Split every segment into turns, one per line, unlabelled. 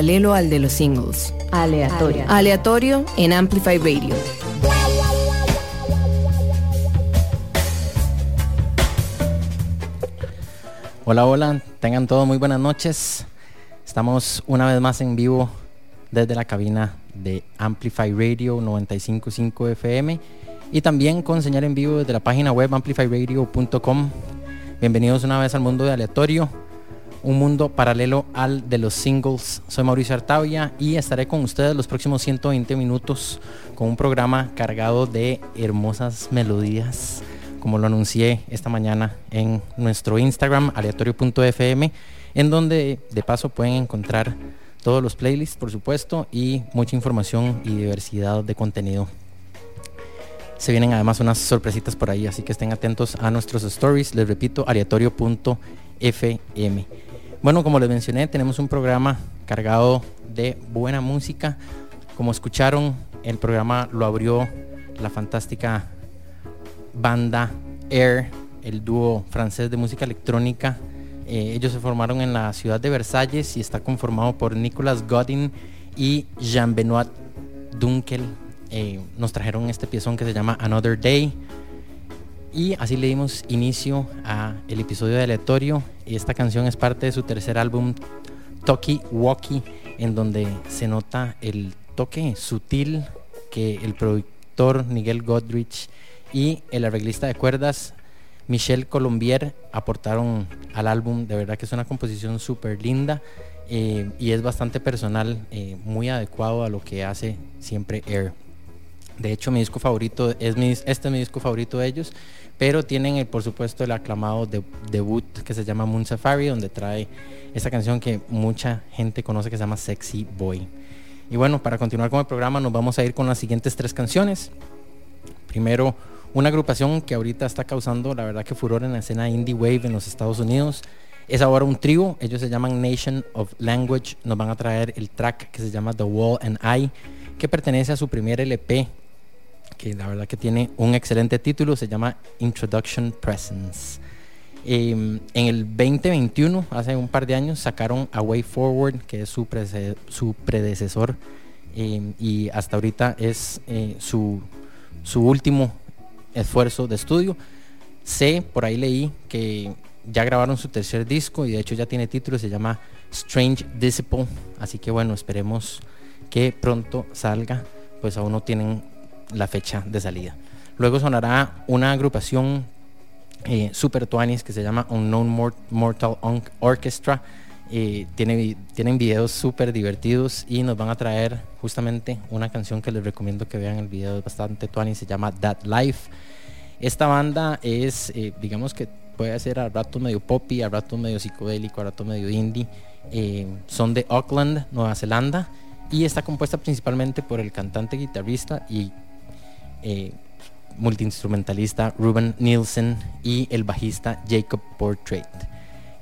Paralelo al de los singles. Aleatorio. Aleatorio en Amplify Radio.
Hola, hola, tengan todos muy buenas noches. Estamos una vez más en vivo desde la cabina de Amplify Radio 955 FM y también con señal en vivo desde la página web amplifyradio.com. Bienvenidos una vez al mundo de aleatorio un mundo paralelo al de los singles. Soy Mauricio Artavia y estaré con ustedes los próximos 120 minutos con un programa cargado de hermosas melodías, como lo anuncié esta mañana en nuestro Instagram, aleatorio.fm, en donde de paso pueden encontrar todos los playlists, por supuesto, y mucha información y diversidad de contenido. Se vienen además unas sorpresitas por ahí, así que estén atentos a nuestros stories. Les repito, aleatorio.fm. Bueno, como les mencioné, tenemos un programa cargado de buena música. Como escucharon, el programa lo abrió la fantástica banda Air, el dúo francés de música electrónica. Eh, ellos se formaron en la ciudad de Versalles y está conformado por Nicolas Godin y Jean-Benoit Dunkel. Eh, nos trajeron este piezón que se llama Another Day. Y así le dimos inicio a el episodio de aleatorio. Y esta canción es parte de su tercer álbum Talkie Walkie, en donde se nota el toque sutil que el productor Miguel Godrich y el arreglista de cuerdas Michel Colombier aportaron al álbum. De verdad que es una composición súper linda eh, y es bastante personal, eh, muy adecuado a lo que hace siempre Air. De hecho, mi disco favorito es este es mi disco favorito de ellos, pero tienen el, por supuesto el aclamado debut que se llama Moon Safari, donde trae esta canción que mucha gente conoce que se llama Sexy Boy. Y bueno, para continuar con el programa nos vamos a ir con las siguientes tres canciones. Primero, una agrupación que ahorita está causando la verdad que furor en la escena indie wave en los Estados Unidos. Es ahora un trío, ellos se llaman Nation of Language, nos van a traer el track que se llama The Wall and I, que pertenece a su primer LP, que la verdad que tiene un excelente título, se llama Introduction Presence. Em, en el 2021, hace un par de años, sacaron A Way Forward, que es su, su predecesor, em, y hasta ahorita es eh, su, su último esfuerzo de estudio. Sé, por ahí leí que ya grabaron su tercer disco y de hecho ya tiene título, se llama Strange Disciple. Así que bueno, esperemos que pronto salga, pues aún no tienen la fecha de salida. Luego sonará una agrupación eh, super tuanis que se llama Unknown Mortal Orchestra. Eh, tiene, tienen videos súper divertidos y nos van a traer justamente una canción que les recomiendo que vean el video, bastante tuanis, se llama That Life. Esta banda es, eh, digamos que puede ser a rato medio poppy, a rato medio psicodélico, a rato medio indie. Eh, son de Auckland, Nueva Zelanda, y está compuesta principalmente por el cantante, guitarrista y eh, multiinstrumentalista Ruben Nielsen y el bajista Jacob Portrait.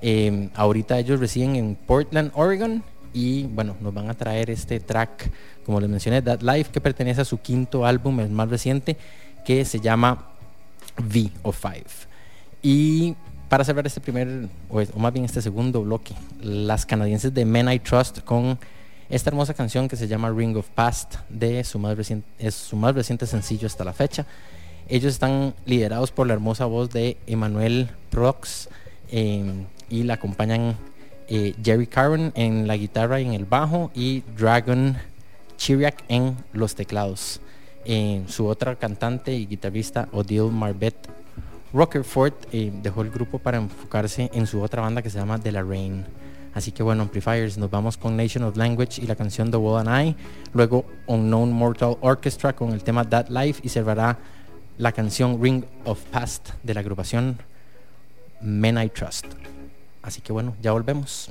Eh, ahorita ellos residen en Portland, Oregon, y bueno, nos van a traer este track, como les mencioné, That Life, que pertenece a su quinto álbum, el más reciente, que se llama V of Five. Y para cerrar este primer, o, más bien este segundo bloque, las canadienses de Men I Trust con esta hermosa canción que se llama Ring of Past, de su más reciente, es su más reciente sencillo hasta la fecha. Ellos están liderados por la hermosa voz de Emmanuel Prox em, y la acompañan eh, Jerry Caron en la guitarra y en el bajo y Dragon Chiriak en los teclados. su otra cantante y guitarrista Odile Marbet Rockerford eh, dejó el grupo para enfocarse en su otra banda que se llama The La Rain. Así que bueno, Amplifiers, nos vamos con Nation of Language y la canción The World and I, luego Unknown Mortal Orchestra con el tema That Life y cerrará la canción Ring of Past de la agrupación Men I Trust. Así que bueno, ya volvemos.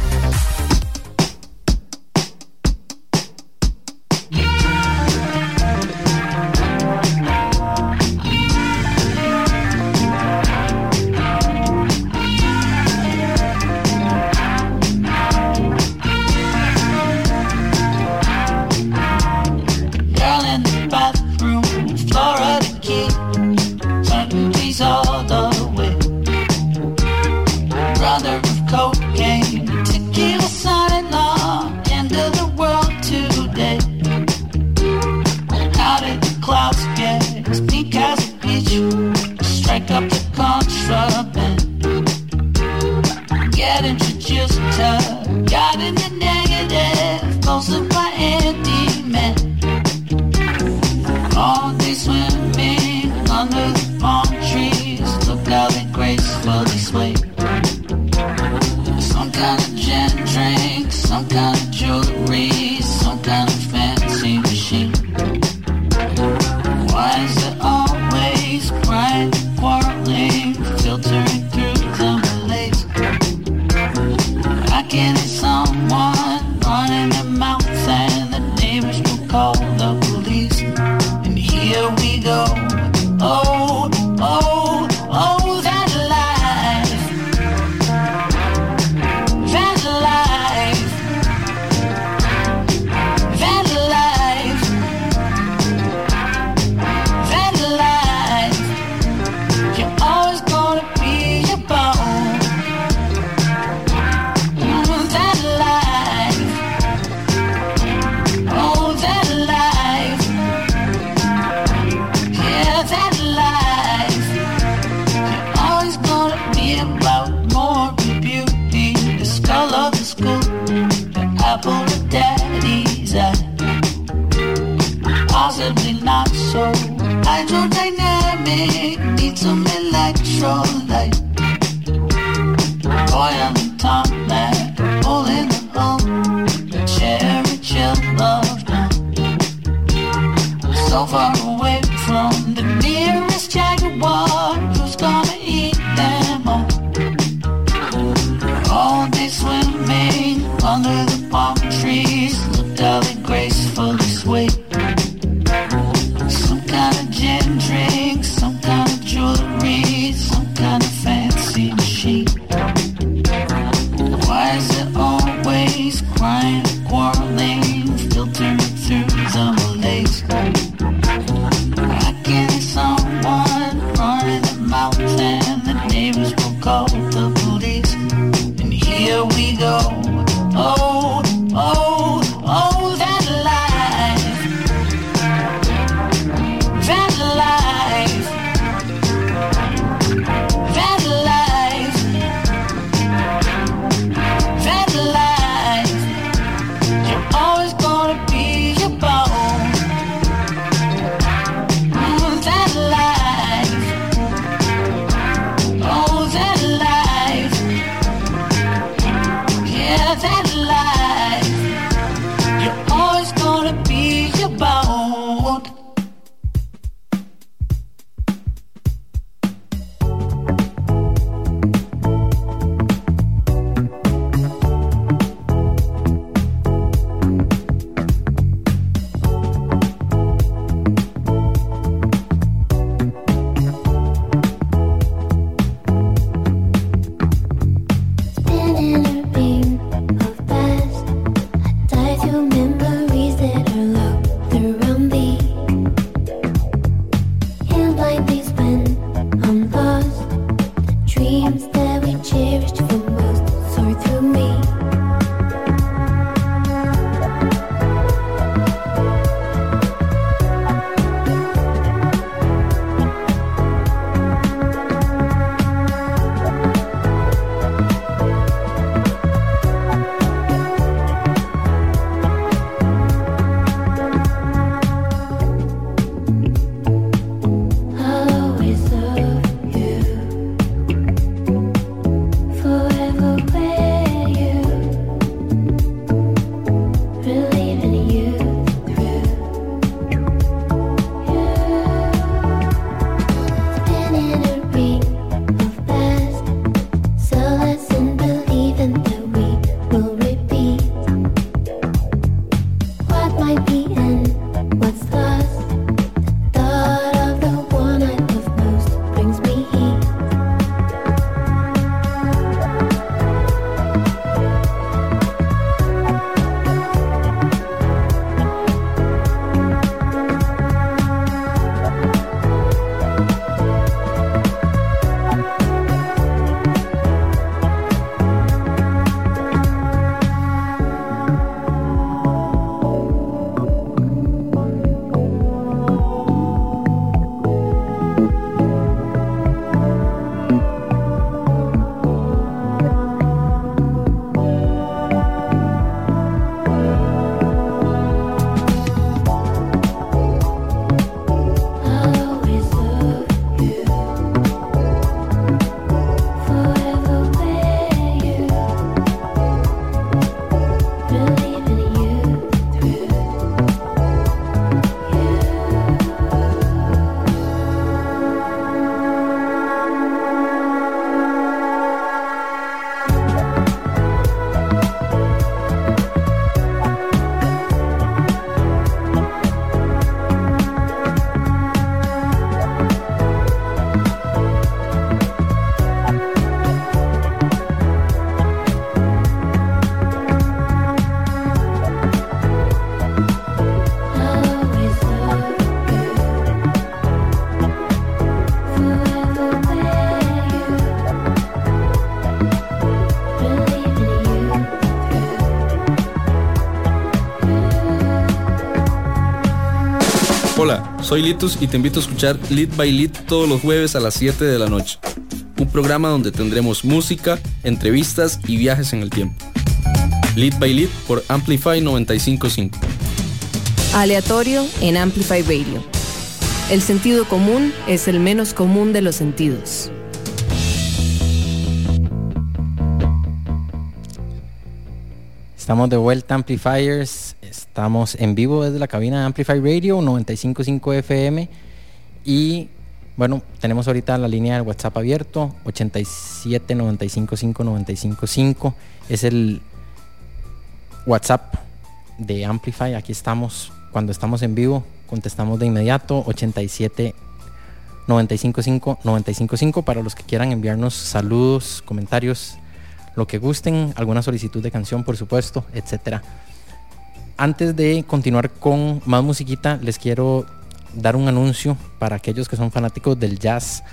Soy Litus y te invito a escuchar Lead by Lead todos los jueves a las 7 de la noche. Un programa donde tendremos música, entrevistas y viajes en el tiempo. Lead by Lead por Amplify 955.
Aleatorio en Amplify Radio. El sentido común es el menos común de los sentidos.
Estamos de vuelta Amplifiers Estamos en vivo desde la cabina de Amplify Radio 955 FM y bueno, tenemos ahorita la línea del WhatsApp abierto 87 955 Es el WhatsApp de Amplify. Aquí estamos. Cuando estamos en vivo, contestamos de inmediato 87 955 955 para los que quieran enviarnos saludos, comentarios, lo que gusten, alguna solicitud de canción, por supuesto, etcétera antes de continuar con más musiquita, les quiero dar un anuncio para aquellos que son fanáticos del jazz.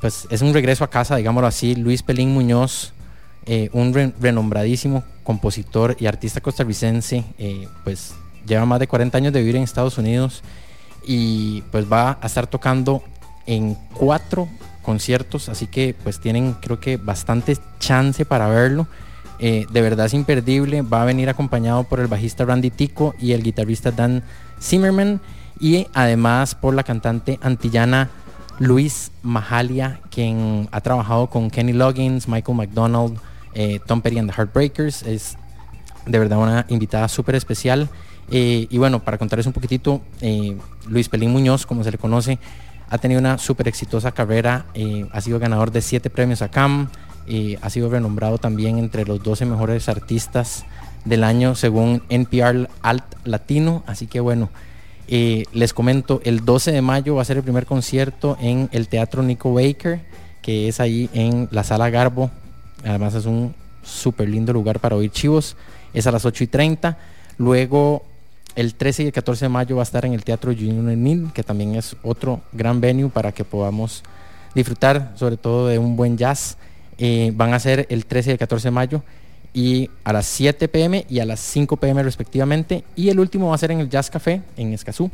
Pues es un regreso a casa, digámoslo así. Luis Pelín Muñoz, eh, un renombradísimo compositor y artista costarricense, eh, pues lleva más de 40 años de vivir en Estados Unidos y pues va a estar tocando en cuatro conciertos, así que pues tienen creo que bastante chance para verlo. Eh, de verdad es imperdible. Va a venir acompañado por el bajista Randy Tico y el guitarrista Dan Zimmerman y además por la cantante antillana Luis Mahalia, quien ha trabajado con Kenny Loggins, Michael McDonald, eh, Tom Petty and the Heartbreakers. Es de verdad una invitada súper especial. Eh, y bueno, para contarles un poquitito, Luis Pelín Muñoz, como se le conoce, ha tenido una súper exitosa carrera, ha sido ganador de siete premios a CAM, ha sido renombrado también entre los 12 mejores artistas del año según NPR Alt Latino. Así que bueno, eh, les comento, el 12 de mayo va a ser el primer concierto en el Teatro Nico Baker, que es ahí en la Sala Garbo. Además es un súper lindo lugar para oír chivos. Es a las 8 y 30. Luego el 13 y el 14 de mayo va a esar en el Teatro Union que también es otro gran venue para que podamos disfrutar sobre todo de un buen jazz. Eh, van a ser el 13 y el 14 de mayo y a las 7 pm y a las 5 pm respectivamente. Y el último va a ser en el Jazz Café en Escazú,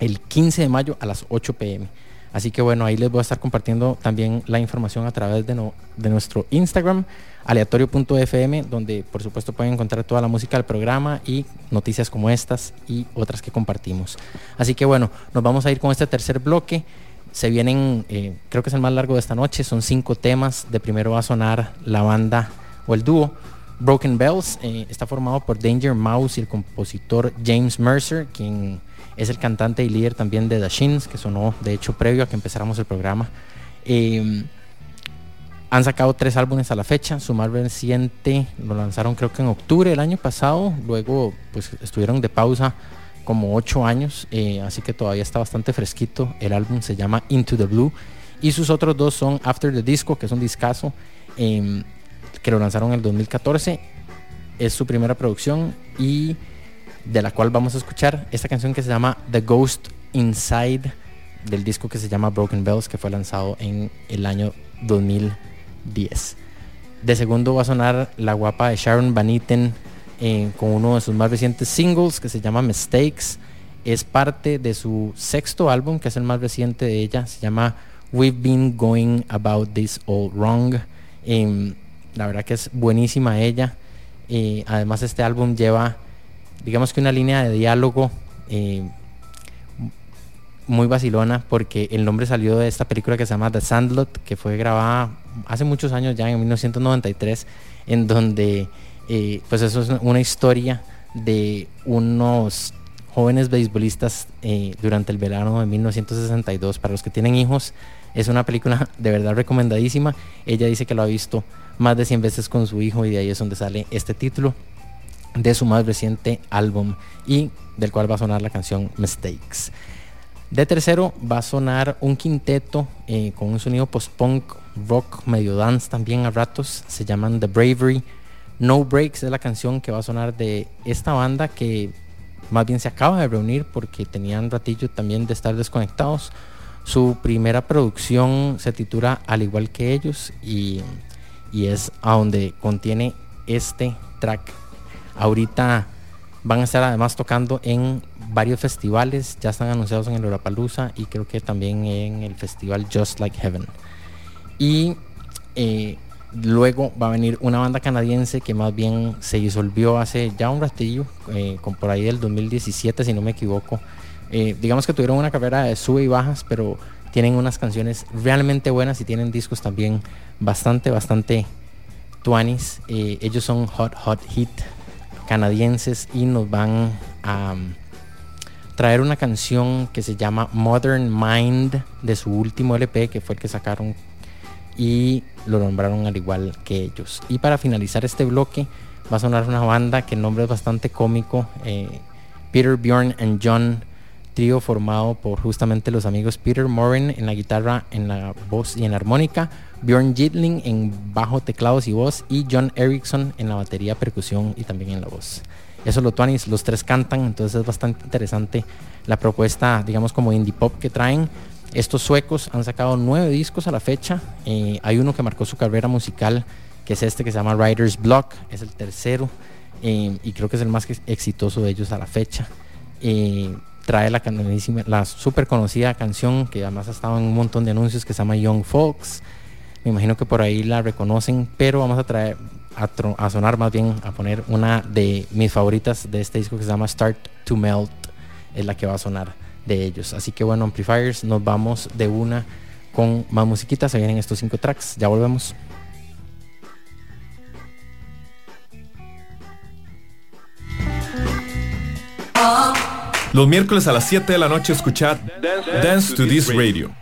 el 15 de mayo a las 8 pm. Así que bueno, ahí les voy a estar compartiendo también la información a través de, de nuestro Instagram, aleatorio.fm, donde por supuesto pueden encontrar toda la música del programa y noticias como estas y otras que compartimos. Así que bueno, nos vamos a ir con este tercer bloque. Se vienen, eh, creo que es el más largo de esta noche, son cinco temas. De primero va a sonar la banda o el dúo Broken Bells. Eh, está formado por Danger Mouse y el compositor James Mercer, quien es el cantante y líder también de The Shins, que sonó de hecho previo a que empezáramos el programa. Em, han sacado tres álbumes a la fecha. Su más reciente lo lanzaron creo que en octubre del año pasado. Luego pues estuvieron de pausa como ocho años. Eh, así que todavía está bastante fresquito. El álbum se llama Into the Blue. Y sus otros dos son After the Disco, que es un discazo, em, que lo lanzaron en el 2014. Es su primera producción y de la cual vamos a escuchar esta canción que se llama The Ghost Inside del disco que se llama Broken Bells, que fue lanzado en el año 2000 10. De segundo va a sonar la guapa de Sharon Van Eaton eh, con uno de sus más recientes singles que se llama Mistakes. Es parte de su sexto álbum, que es el más reciente de ella. Se llama We've Been Going About This All Wrong. Em, la verdad que es buenísima ella. Eh, además este álbum lleva, digamos que una línea de diálogo eh, muy vacilona porque el nombre salió de esta película que se llama The Sandlot, que fue grabada hace muchos años ya, en 1993, en donde eh, pues eso es una historia de unos jóvenes beisbolistas eh, durante el verano de 1962. Para los que tienen hijos, es una película de verdad recomendadísima. Ella dice que lo ha visto más de 100 veces con su hijo y de ahí es donde sale este título de su más reciente álbum y del cual va a sonar la canción Mistakes. De tercero va a sonar un quinteto eh, con un sonido post-punk, rock, medio dance también a ratos. Se llaman The Bravery. No Breaks es la canción que va a sonar de esta banda que más bien se acaba de reunir porque tenían ratillo también de estar desconectados. Su primera producción se titula Al igual que ellos y, y es a donde contiene este track. Ahorita van a estar además tocando en varios festivales, ya están anunciados en el Lollapalooza y creo que también en el festival Just Like Heaven. Y eh, luego va a venir una banda canadiense que más bien se disolvió hace ya un ratillo, eh, con por ahí del 2017 si no me equivoco. Eh, digamos que tuvieron una carrera de sube y bajas, pero tienen unas canciones realmente buenas y tienen discos también bastante, bastante tuanis. ellos son Hot Hot Hit canadienses y nos van a traer una canción que se llama Modern Mind de su último LP, que fue el que sacaron y lo nombraron al igual que ellos. Y para finalizar este bloque va a sonar una banda que el nombre es bastante cómico, eh, Peter Bjorn and John, trío formado por justamente los amigos Peter Morin en la guitarra, en la voz y en la armónica, Bjorn Jitling en bajo, teclados y voz y John Erickson en la batería, percusión y también en la voz. Eso lo Tuanis, los tres cantan, entonces es bastante interesante la propuesta, digamos como indie pop que traen. Estos suecos han sacado nueve discos a la fecha. Eh, hay uno que marcó su carrera musical, que es este que se llama Writer's Block, es el tercero eh, y creo que es el más exitoso de ellos a la fecha. Eh, trae la, super conocida canción que además ha estado en un montón de anuncios que se llama Young Folks. Me imagino que por ahí la reconocen, pero vamos a traer a, sonar más bien, a poner una de mis favoritas de este disco que se llama Start to Melt, es la que va a sonar de ellos. Así que bueno, Amplifiers, nos vamos de una con más musiquita, se vienen estos cinco tracks, ya volvemos.
Los miércoles a las 7 de la noche escuchad Dance to This Radio.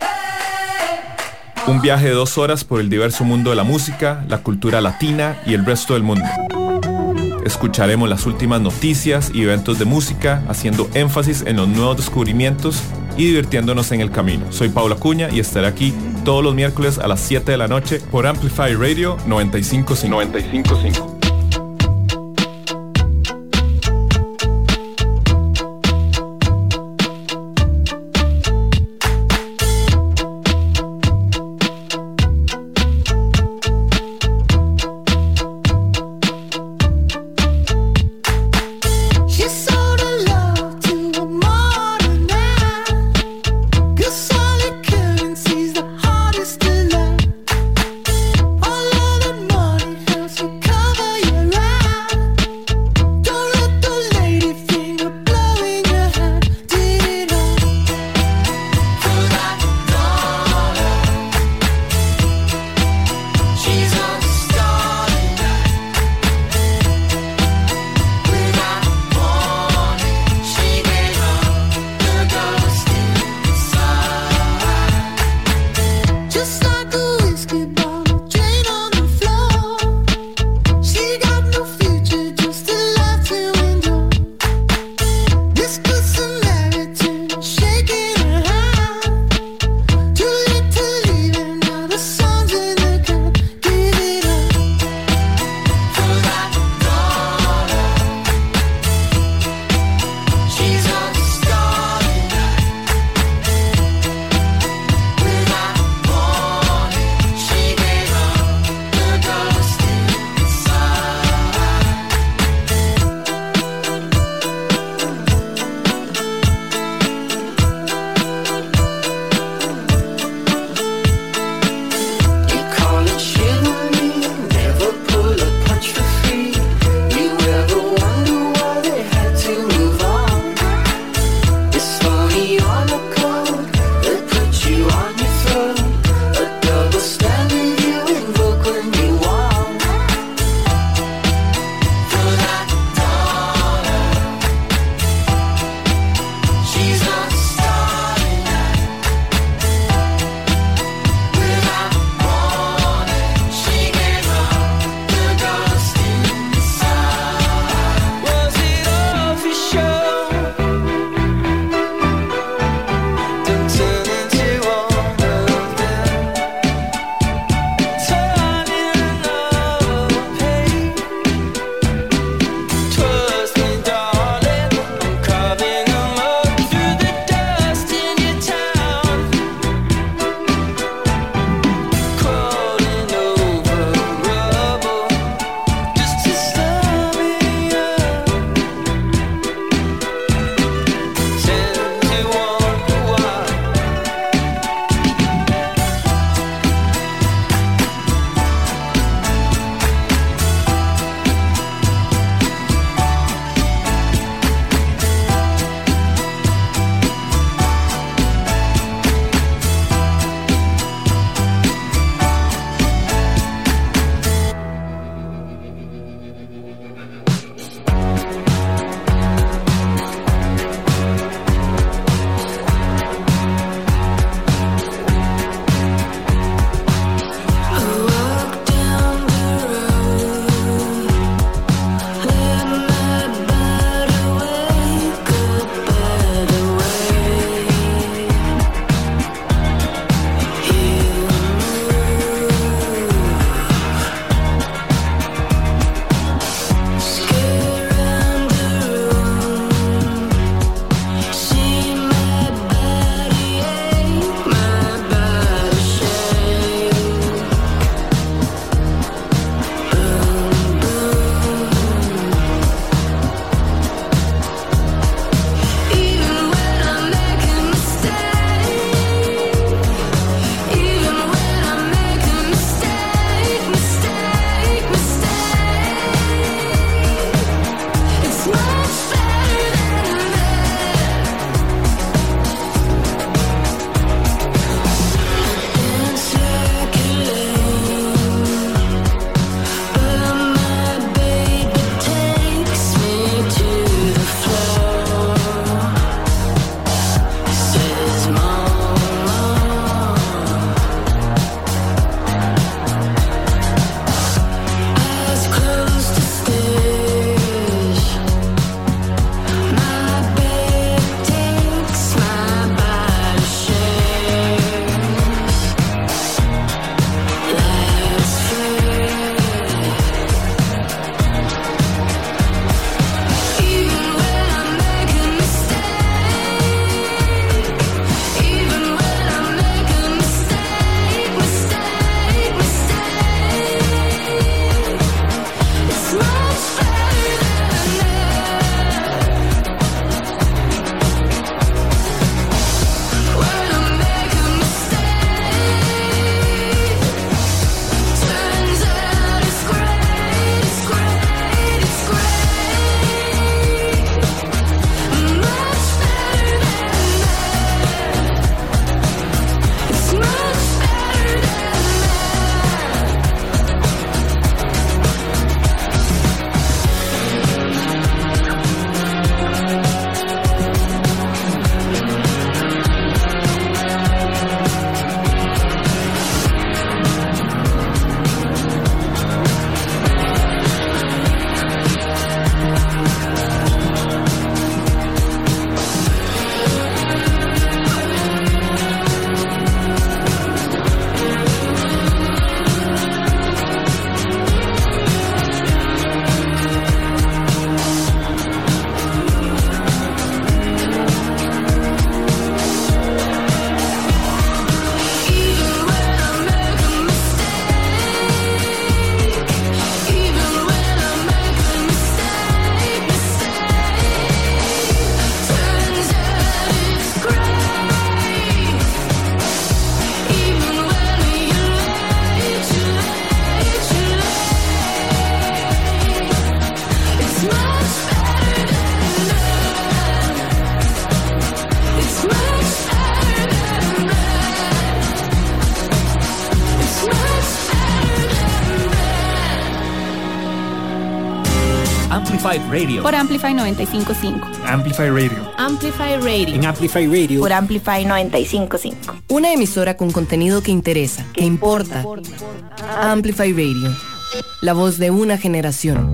Un viaje de dos horas por el diverso mundo de la música, la cultura latina y el resto del mundo. Escucharemos las últimas noticias y eventos de música, haciendo énfasis en los nuevos descubrimientos y divirtiéndonos en el camino. Soy Paula Cuña y estaré aquí todos los miércoles a las 7 de la noche por Amplify Radio 955.
Amplify Radio.
Por Amplify 955.
Amplify Radio.
Amplify Radio.
En Amplify Radio.
Por Amplify 955.
Una emisora con contenido que interesa, que importa. Amplify Radio. La voz de una generación.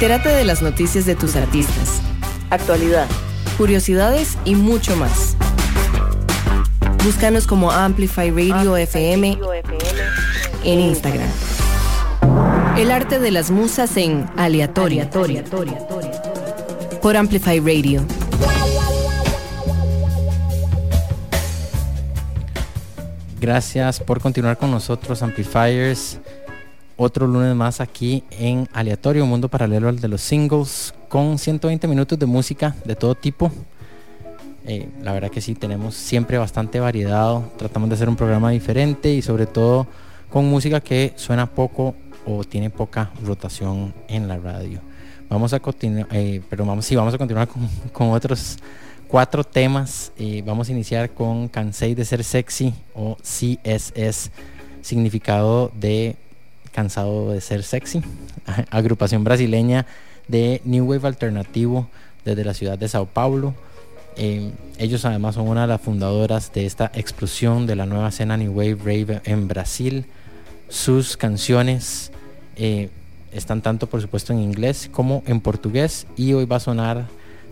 Entérate de las noticias de tus artistas, actualidad, curiosidades y mucho más. Búscanos como Amplify Radio FM en Instagram. El arte de las musas en aleatorio. Por Amplify Radio.
Gracias por continuar con nosotros, Amplifiers. Otro lunes más aquí en Aleatorio, un mundo paralelo al de los singles, con 120 minutos de música de todo tipo. Eh, la verdad que sí, tenemos siempre bastante variedad. Tratamos de hacer un programa diferente y sobre todo con música que suena poco o tiene poca rotación en la radio. Vamos a continuar, eh, pero vamos, sí, vamos a continuar con, otros cuatro temas. Eh, vamos a iniciar con Cansei de ser sexy o CSS, significado de cansado de ser sexy. Agrupación brasileña de New Wave Alternativo desde la ciudad de Sao Paulo. Eh, ellos además son una de las fundadoras de esta explosión de la nueva escena New Wave Rave en Brasil. Sus canciones eh, están tanto por supuesto en inglés como en portugués y hoy va a sonar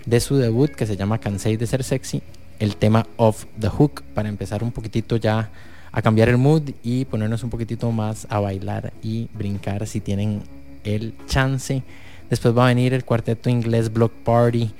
de su debut que se llama Cansei de ser sexy, el tema Off the Hook, para empezar un poquitito ya a cambiar el mood y ponernos un poquitito más a bailar y brincar si tienen el chance. Después va a venir el cuarteto inglés Block Party,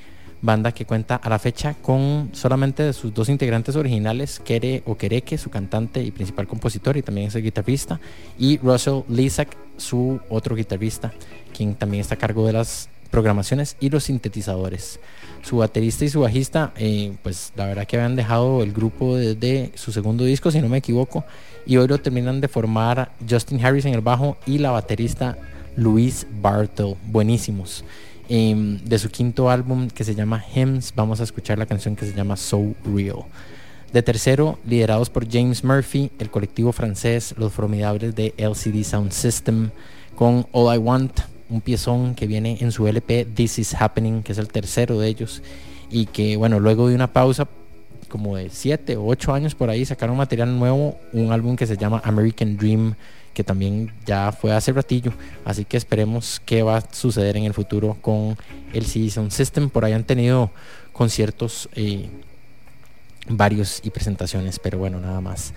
banda que cuenta a la fecha con solamente de sus dos integrantes originales, Kere Okereke, su cantante y principal compositor y también es el guitarrista, y Russell Lisak, su otro guitarrista, quien también está a cargo de las programaciones y los sintetizadores. Su baterista y su bajista, eh, pues la verdad que habían dejado el grupo desde su segundo disco, si no me equivoco, y hoy lo terminan de formar Justin Harris en el bajo y la baterista Luis Bartle, buenísimos. Em, de su quinto álbum que se llama Hymns, vamos a escuchar la canción que se llama So Real. De tercero, liderados por James Murphy, el colectivo francés Los Formidables de LCD Sound System, con All I Want, un piezón que viene en su LP This Is Happening, que es el tercero de ellos, y que bueno, luego de una pausa como de 7 o 8 años por ahí, sacaron material nuevo, un álbum que se llama American Dream, que también ya fue hace ratillo, así que esperemos qué va a suceder en el futuro con el Season System, por ahí han tenido conciertos eh, varios y presentaciones, pero bueno, nada más.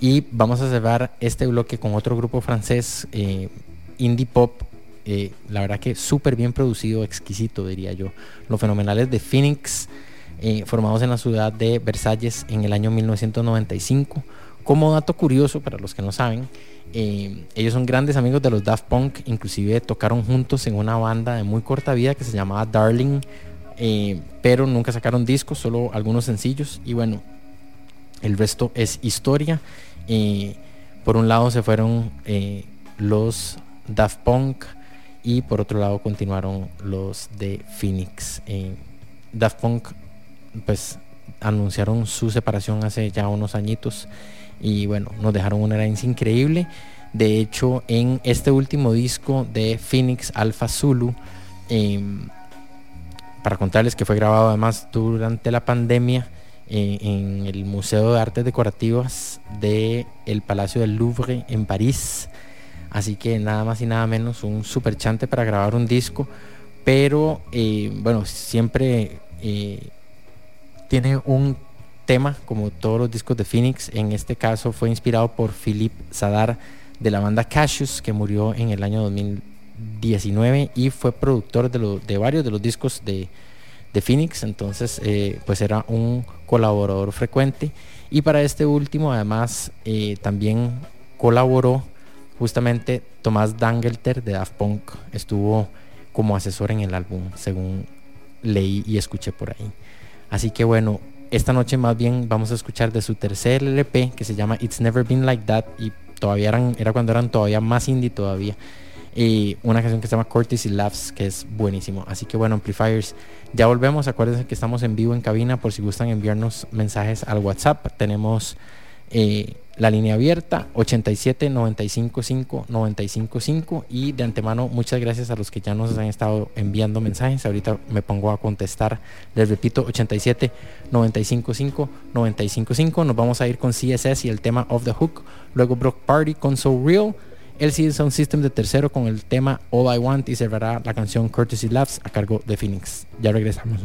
Y vamos a cerrar este bloque con otro grupo francés, eh, indie pop, eh, la verdad que súper bien producido, exquisito diría yo. Los fenomenales de Phoenix, eh, formados en la ciudad de Versalles en el año 1995. Como dato curioso para los que no saben, eh, ellos son grandes amigos de los Daft Punk, inclusive tocaron juntos en una banda de muy corta vida que se llamaba Darling, pero nunca sacaron discos, solo algunos sencillos y bueno, el resto es historia. por un lado se fueron los Daft Punk y por otro lado continuaron los de Phoenix. Daft Punk pues anunciaron su separación hace ya unos añitos y bueno, nos dejaron una herencia increíble. De hecho, en este último disco de Phoenix Alpha Zulu, em, para contarles que fue grabado además durante la pandemia eh, en el Museo de Artes Decorativas del el Palacio del Louvre en París. Así que nada más y nada menos un super chante para grabar un disco. Pero eh, bueno, siempre eh, tiene un tema como todos los discos de Phoenix. En este caso fue inspirado por Philip Sadar de la banda Cassius que murió en el año 2019 y fue productor de, varios de los discos de, de Phoenix. Entonces eh, pues era un colaborador frecuente. Y para este último además también colaboró Justamente Tomás Dangelter de Daft Punk estuvo como asesor en el álbum, según leí y escuché por ahí. Así que bueno, esta noche más bien vamos a escuchar de su tercer LP que se llama It's Never Been Like That y todavía eran, era cuando eran todavía más indie todavía. Y una canción que se llama Cortis y Laughs que es buenísimo. Así que bueno, Amplifiers, ya volvemos. Acuérdense que estamos en vivo en cabina por si gustan enviarnos mensajes al WhatsApp. Tenemos eh, la línea abierta 87 95 5 95 5 y de antemano muchas gracias a los que ya nos han estado enviando mensajes. Ahorita me pongo a contestar. Les repito 87 95 5 95 5 nos vamos a ir con CSS y el tema of the hook. Luego Brock Party con So Real.
LCD Sound System de tercero con el tema All I Want y cerrará la canción Courtesy Laughs a cargo de Phoenix. Ya regresamos.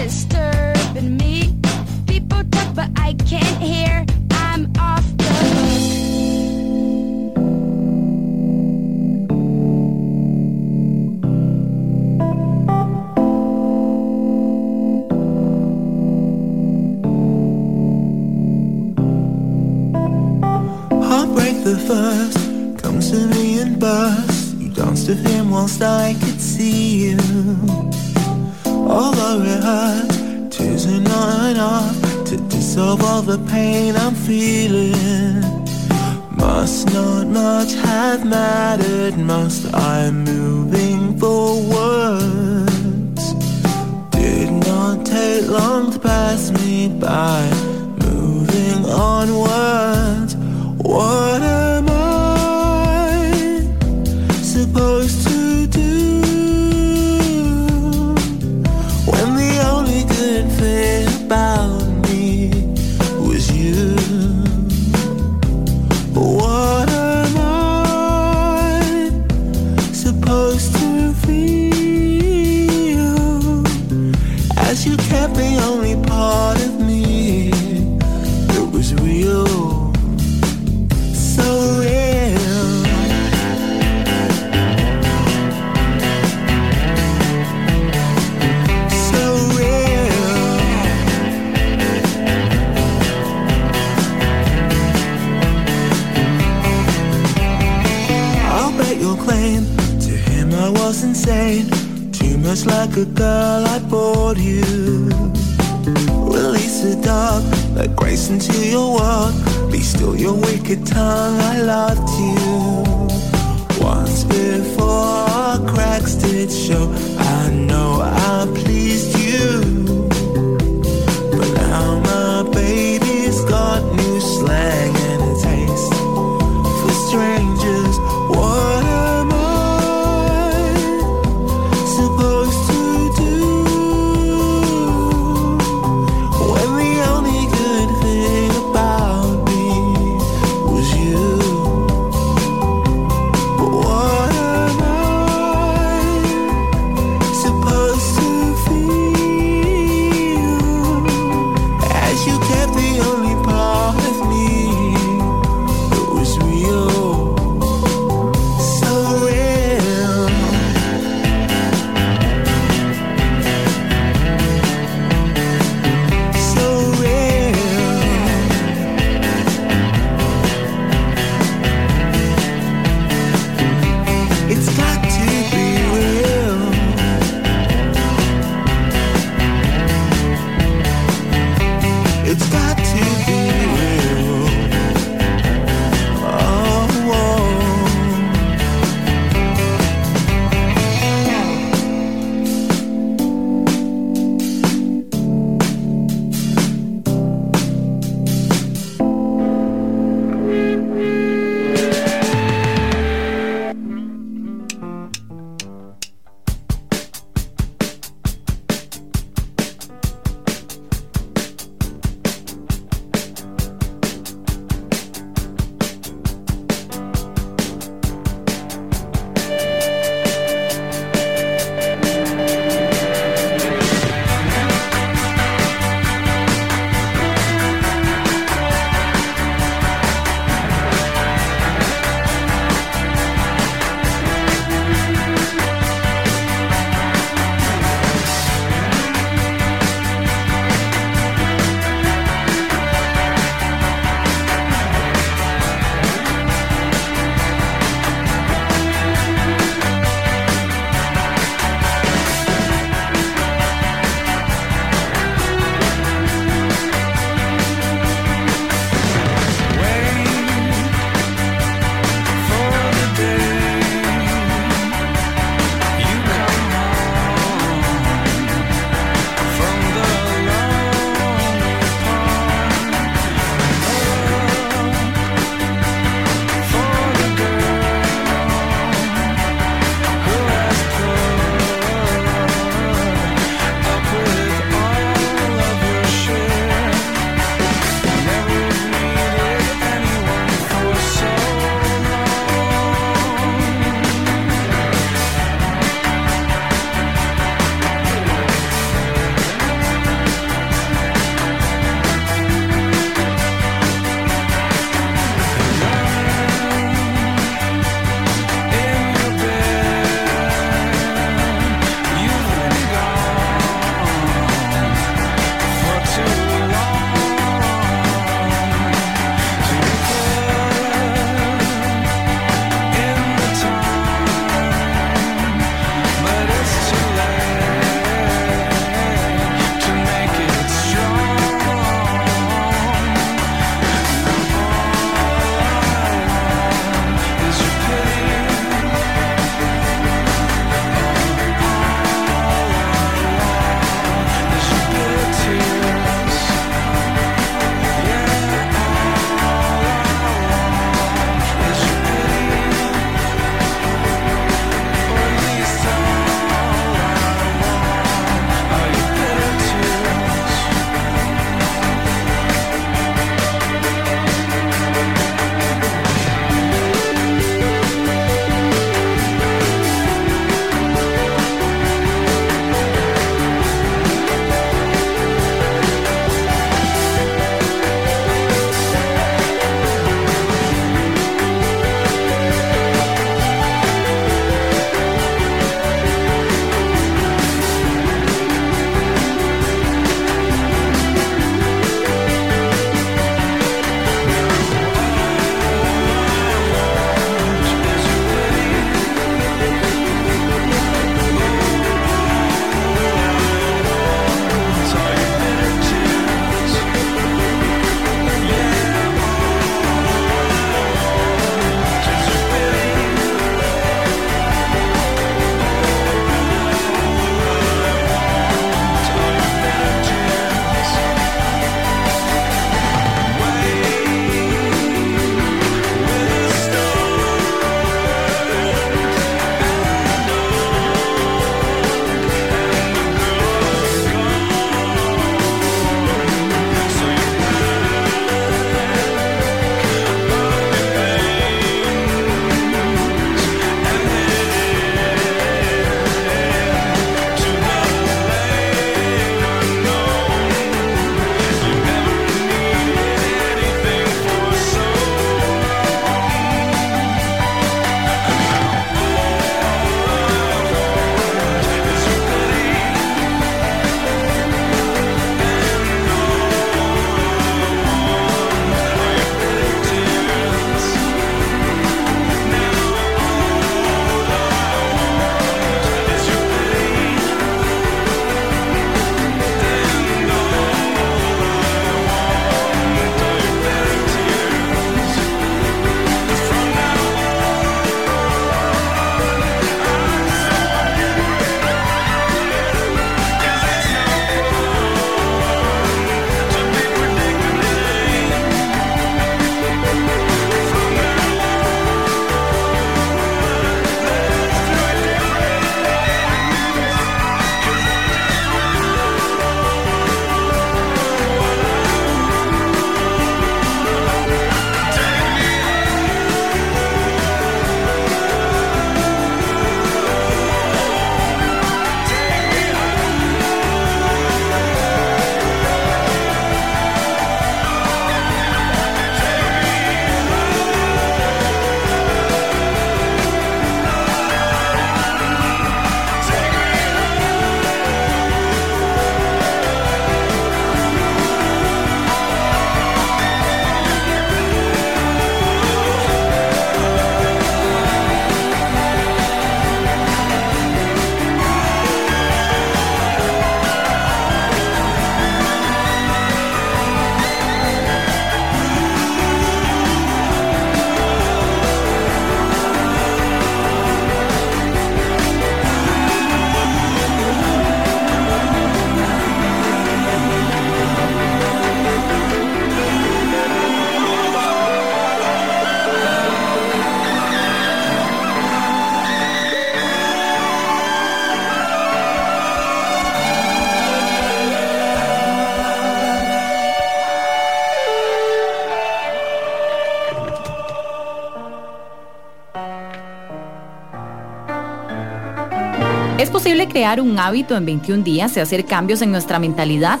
Crear un hábito en 21 días y hacer cambios en nuestra mentalidad?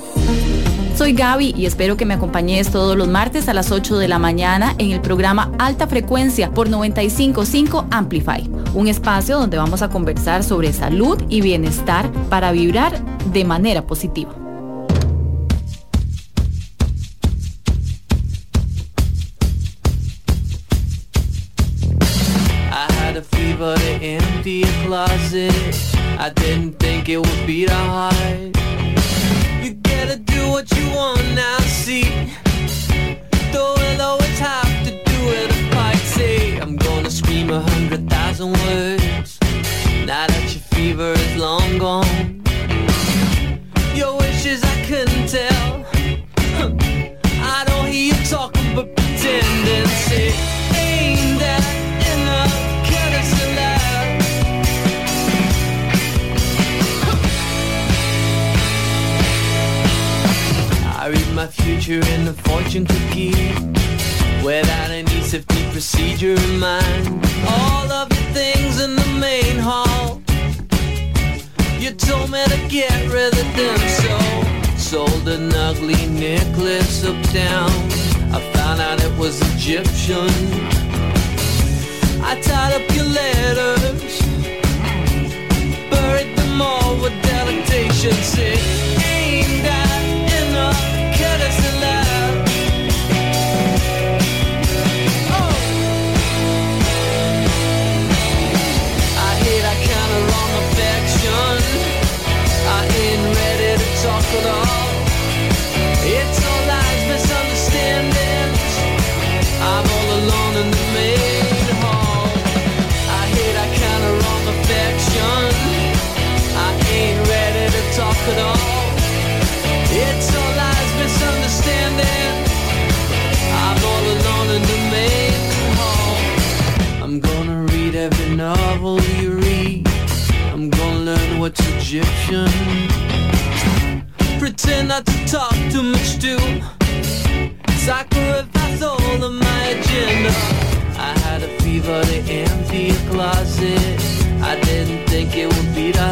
Soy Gaby y espero que me acompañes todos los martes a las 8 de la mañana en el programa Alta Frecuencia por 955 Amplify, un espacio donde vamos a conversar sobre salud y bienestar para vibrar de manera positiva.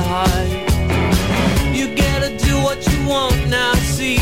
Hard You gotta do what you want now, see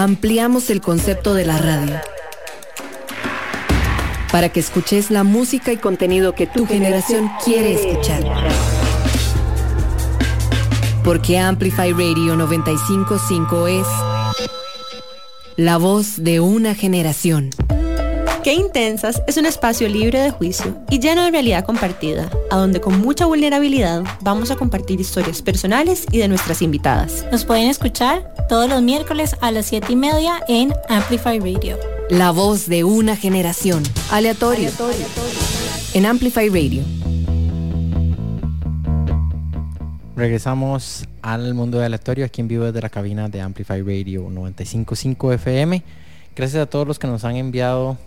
Ampliamos el concepto de la radio para que escuches la música y contenido que tu generación quiere escuchar. Porque Amplify Radio 955 es la voz de una generación.
Qué Intensas es un espacio libre de juicio y lleno de realidad compartida, a donde con mucha vulnerabilidad vamos a compartir historias personales y de nuestras invitadas.
Nos pueden escuchar todos los miércoles a las 7 y media en Amplify Radio.
La voz de una generación. Aleatorio. En Amplify Radio.
Regresamos al mundo de aleatorio aquí en vivo desde la cabina de Amplify Radio 955 FM. Gracias a todos los que nos han enviado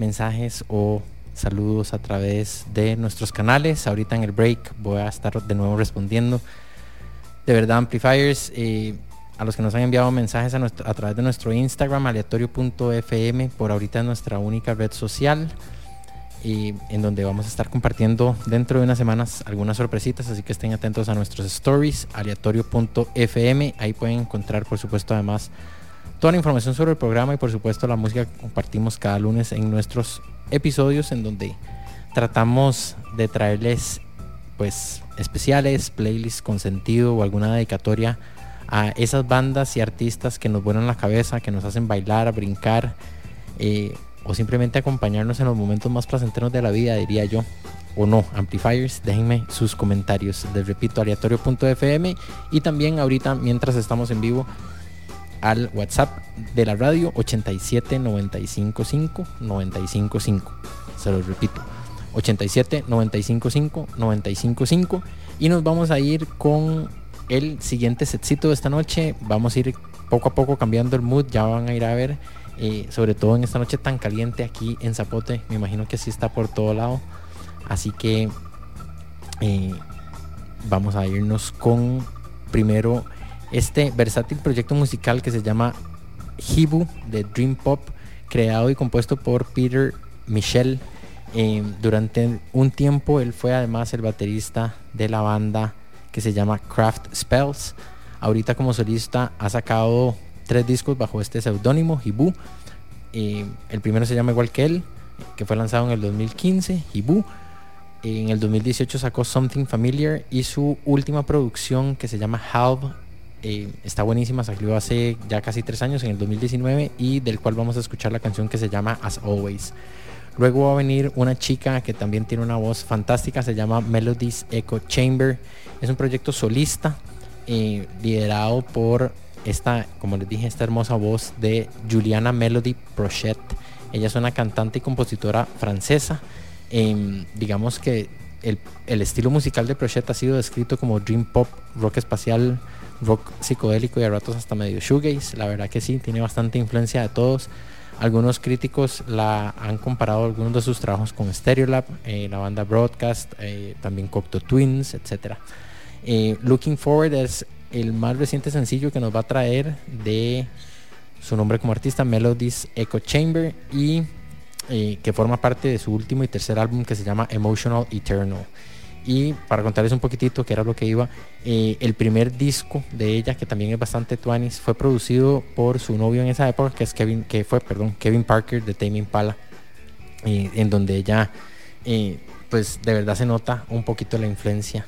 mensajes o saludos a través de nuestros canales. Ahorita en el break voy a estar de nuevo respondiendo. De verdad, Amplifiers, eh, a los que nos han enviado mensajes a, nuestro- a través de nuestro Instagram, aleatorio.fm, por ahorita es nuestra única red social. Y en donde vamos a estar compartiendo dentro de unas semanas algunas sorpresitas, así que estén atentos a nuestros stories, aleatorio.fm. Ahí pueden encontrar, por supuesto, además toda la información sobre el programa y por supuesto la música que compartimos cada lunes en nuestros episodios en donde tratamos de traerles pues especiales, playlists con sentido o alguna dedicatoria a esas bandas y artistas que nos vuelan la cabeza, que nos hacen bailar, brincar, eh, o simplemente acompañarnos en los momentos más placenteros de la vida, diría yo. O no, Amplifiers, déjenme sus comentarios. Les repito, aleatorio.fm y también ahorita, mientras estamos en vivo, al WhatsApp de la radio 87 955 955. Se los repito, 87 955 955 y nos vamos a ir con el siguiente setcito de esta noche. Vamos a ir poco a poco cambiando el mood, ya van a ir a ver, eh, sobre todo en esta noche tan caliente aquí en Zapote. Me imagino que sí está por todo lado. Así que eh, vamos a irnos con primero este versátil proyecto musical que se llama Hibu de Dream Pop, creado y compuesto por Peter Michel. Eh, durante un tiempo él fue además el baterista de la banda que se llama Craft Spells. Ahorita como solista ha sacado tres discos bajo este seudónimo, Hibu. Eh, el primero se llama igual que él, que fue lanzado en el 2015, Hibu. En el 2018 sacó Something Familiar y su última producción que se llama Halve eh, está buenísima, salió hace ya casi tres años, en el 2019, y del cual vamos a escuchar la canción que se llama As Always. Luego va a venir una chica que también tiene una voz fantástica, se llama Melodies Echo Chamber. Es un proyecto solista eh, liderado por esta, como les dije, esta hermosa voz de Juliana Melody Prochet. Ella es una cantante y compositora francesa. Em, digamos que el, el, estilo musical de Prochet ha sido descrito como dream pop, rock espacial, rock psicodélico y a ratos hasta medio shoegaze. La verdad que sí, tiene bastante influencia de todos. Algunos críticos la han comparado algunos de sus trabajos con Stereolab, eh, la banda Broadcast, eh, también Cocteau Twins, etc. Eh, Looking Forward es el más reciente sencillo que nos va a traer de su nombre como artista, Melodies Echo Chamber, y que forma parte de su último y tercer álbum que se llama Emotional Eternal. Y para contarles un poquitito que era lo que iba, eh, el primer disco de ella, que también es bastante tuanis, fue producido por su novio en esa época, que es Kevin, que fue, perdón, Kevin Parker de Tame Impala, eh, en donde ella, eh, pues de verdad se nota un poquito la influencia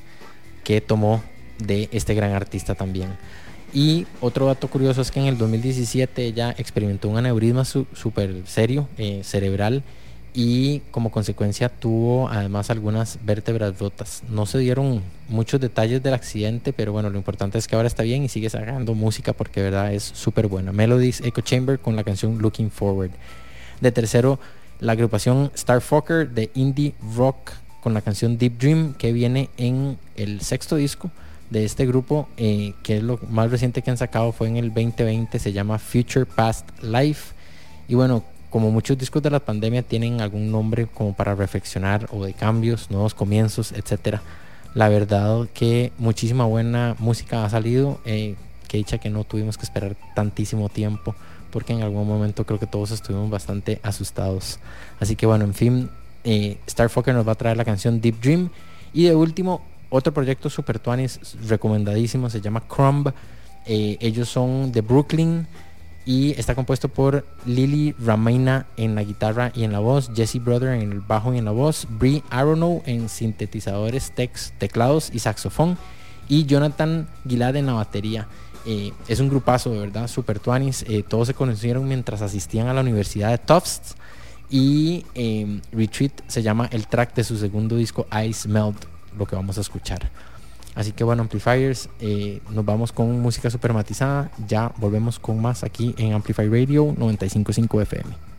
que tomó de este gran artista también. Y otro dato curioso es que en el 2017 ella experimentó un aneurisma súper serio, cerebral, y como consecuencia tuvo además algunas vértebras rotas. No se dieron muchos detalles del accidente, pero bueno, lo importante es que ahora está bien y sigue sacando música porque de verdad es súper buena. Melodies Echo Chamber con la canción Looking Forward. De tercero, la agrupación Starfucker de indie rock con la canción Deep Dream que viene en el sexto disco de este grupo, eh, que es lo más reciente que han sacado, fue en el 2020, se llama Future Past Life. Y bueno, como muchos discos de la pandemia tienen algún nombre como para reflexionar o de cambios, nuevos comienzos, etcétera. La verdad que muchísima buena música ha salido, eh, que dicha que no tuvimos que esperar tantísimo tiempo, porque en algún momento creo que todos estuvimos bastante asustados. Así que bueno, en fin, eh, Starfucker nos va a traer la canción Deep Dream. Y de último, otro proyecto super tuanis recomendadísimo, se llama Crumb. Eh, ellos son de Brooklyn y está compuesto por Lily Ramaina en la guitarra y en la voz, Jesse Brother en el bajo y en la voz, Brie Aronow en sintetizadores, teclados y saxofón y Jonathan Gilad en la batería. Eh, es un grupazo de verdad, super tuanis. Eh, todos se conocieron mientras asistían a la Universidad de Tufts y eh, Retreat se llama el track de su segundo disco Ice Melt, lo que vamos a escuchar. Así que bueno, Amplifiers, eh, nos vamos con música super matizada. Ya volvemos con más aquí en Amplify Radio 955 FM.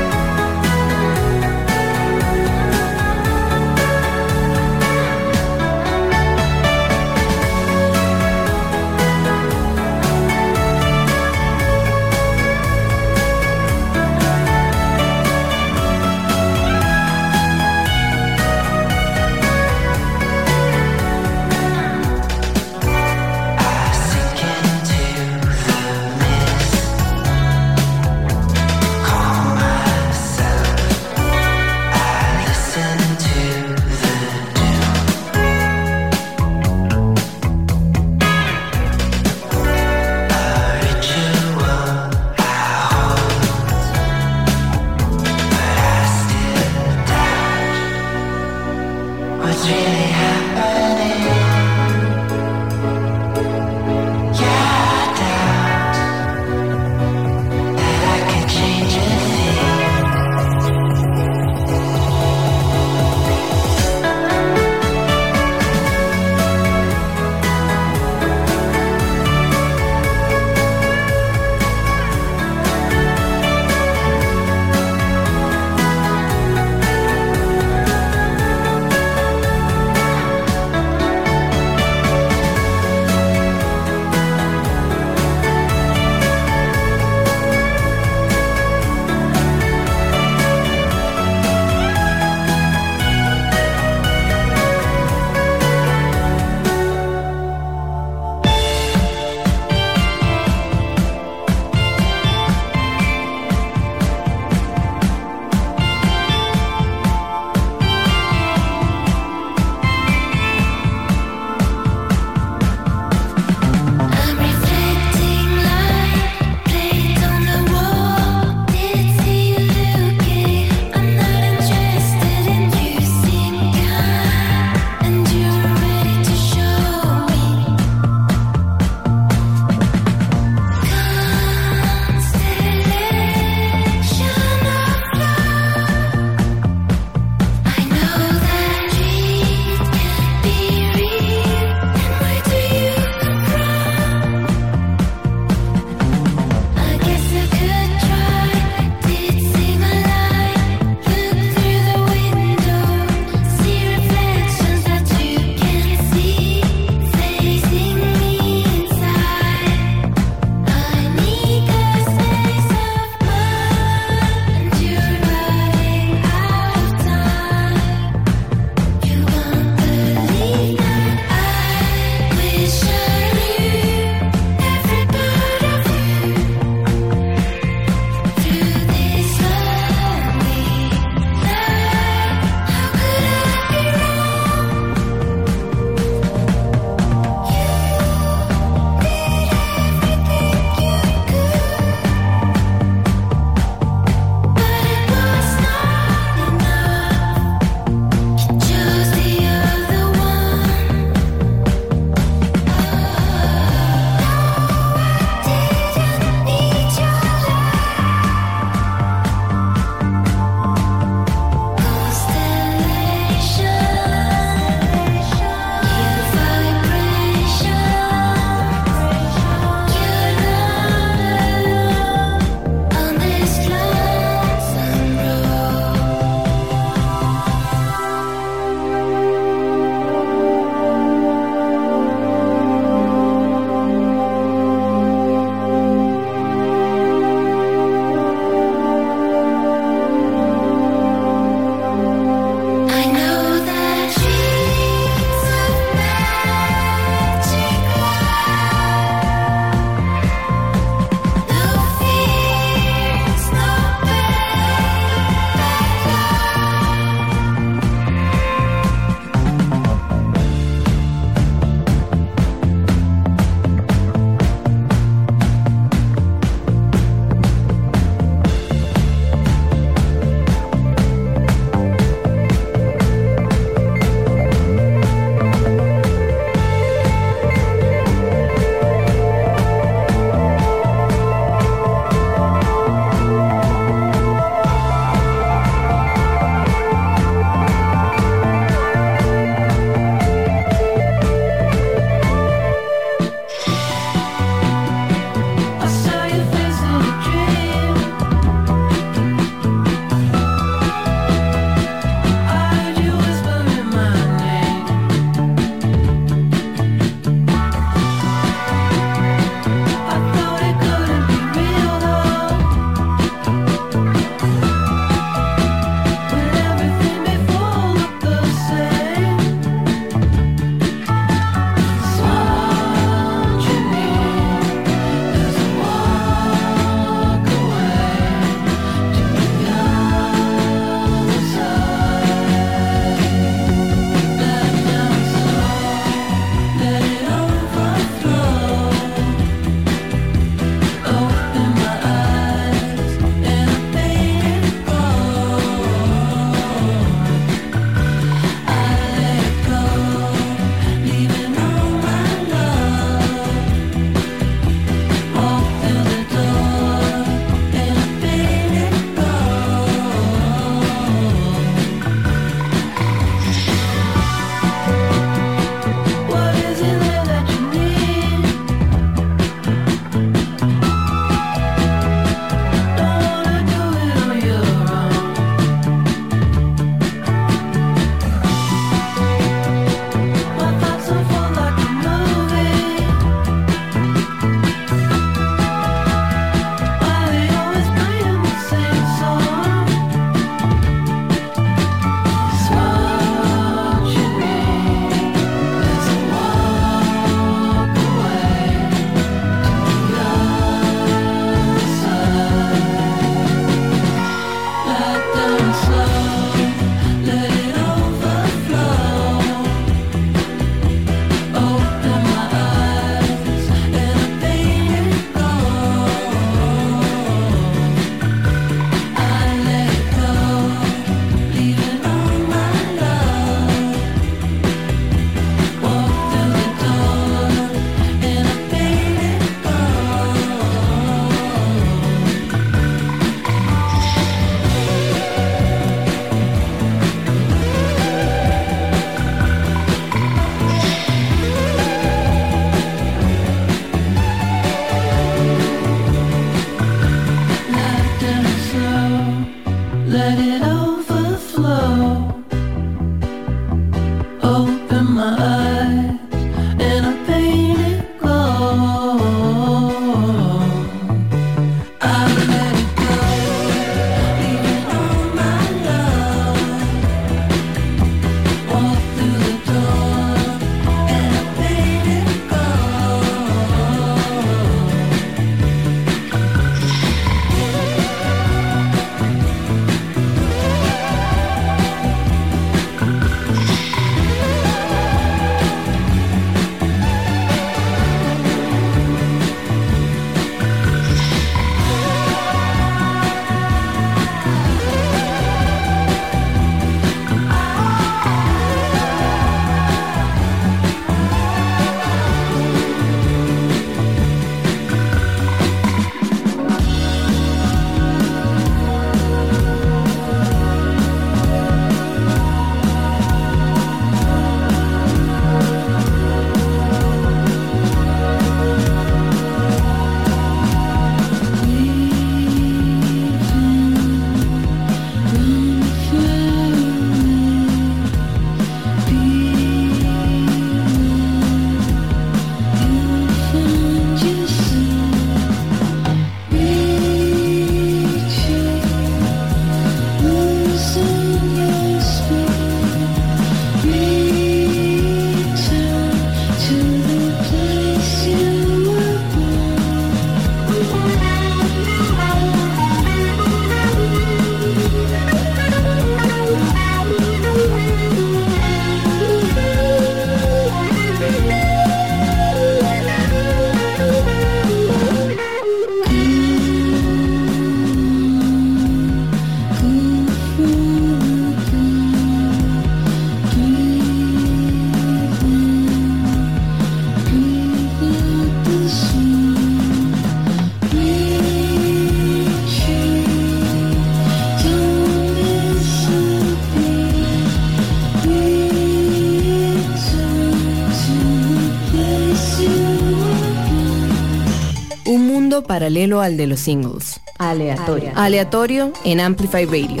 Paralelo al de los singles. Aleatorio. Aleatorio en Amplify Radio.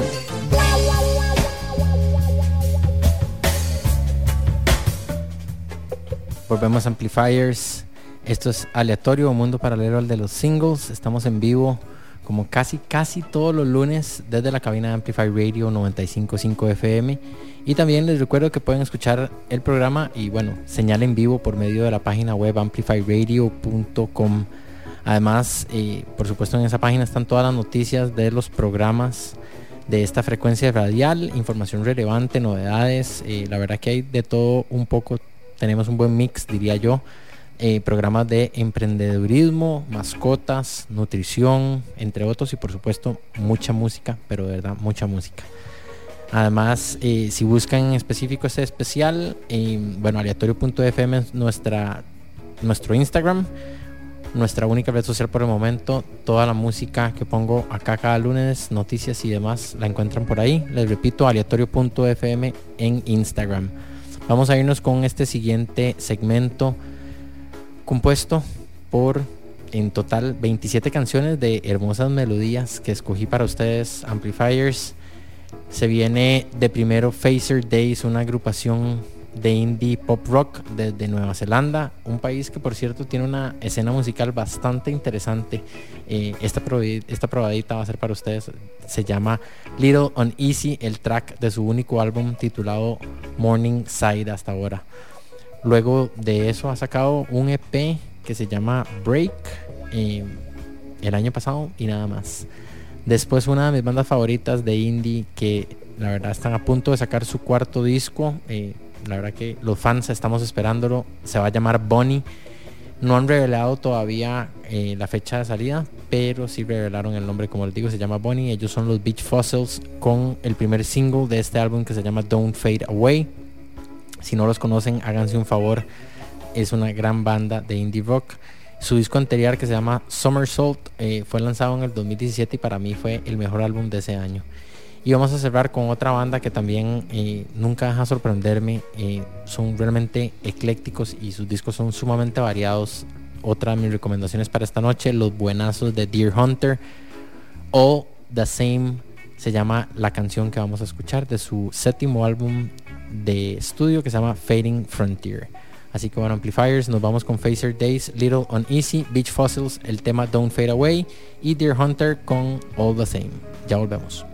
Volvemos a Amplifiers. Esto es aleatorio, mundo paralelo al de los singles. Estamos en vivo como casi, casi todos los lunes desde la cabina de Amplify Radio 955 FM. Y también les recuerdo que pueden escuchar el programa y bueno, señal en vivo por medio de la página web amplifyradio.com. Además, por supuesto en esa página están todas las noticias de los programas de esta frecuencia radial, información relevante, novedades. la verdad que hay de todo un poco. Tenemos un buen mix, diría yo. Eh, programas de emprendedurismo, mascotas, nutrición, entre otros, y por supuesto mucha música, pero de verdad mucha música. Además, eh, si buscan en específico este especial, eh, bueno, aleatorio.fm es nuestra, nuestro Instagram, nuestra única red social por el momento. Toda la música que pongo acá cada lunes, noticias y demás, la encuentran por ahí. Les repito, aleatorio.fm en Instagram. Vamos a irnos con este siguiente segmento compuesto por en total 27 canciones de hermosas melodías que escogí para ustedes, Amplifiers. Se viene de primero Phaser Days, una agrupación de indie pop rock desde Nueva Zelanda, un país que por cierto tiene una escena musical bastante interesante. Eh, esta, esta probadita va a ser para ustedes. Se llama Little Uneasy, el track de su único álbum titulado Morning Side hasta ahora. Luego de eso ha sacado un EP que se llama Break eh, el año pasado y nada más. Después una de mis bandas favoritas de indie que la verdad están a punto de sacar su cuarto disco. eh, la verdad que los fans estamos esperándolo. Se va a llamar Bonnie. No han revelado todavía eh, la fecha de salida, pero sí revelaron el nombre, como les digo, se llama Bonnie. Ellos son los Beach Fossils con el primer single de este álbum que se llama Don't Fade Away. Si no los conocen, háganse un favor. Es una gran banda de indie rock. Su disco anterior que se llama Somersault eh, fue lanzado en el 2017 y para mí fue el mejor álbum de ese año. Y vamos a cerrar con otra banda que también eh, nunca deja sorprenderme. eh, son realmente eclécticos y sus discos son sumamente variados. Otra de mis recomendaciones para esta noche, los buenazos de Deer Hunter o The Same se llama la canción que vamos a escuchar de su séptimo álbum de estudio que se llama Fading Frontier. Así que bueno, Amplifiers, nos vamos con Phaser Days, Little Uneasy, Beach Fossils, el tema Don't Fade Away y Deer Hunter con All the Same. Ya volvemos.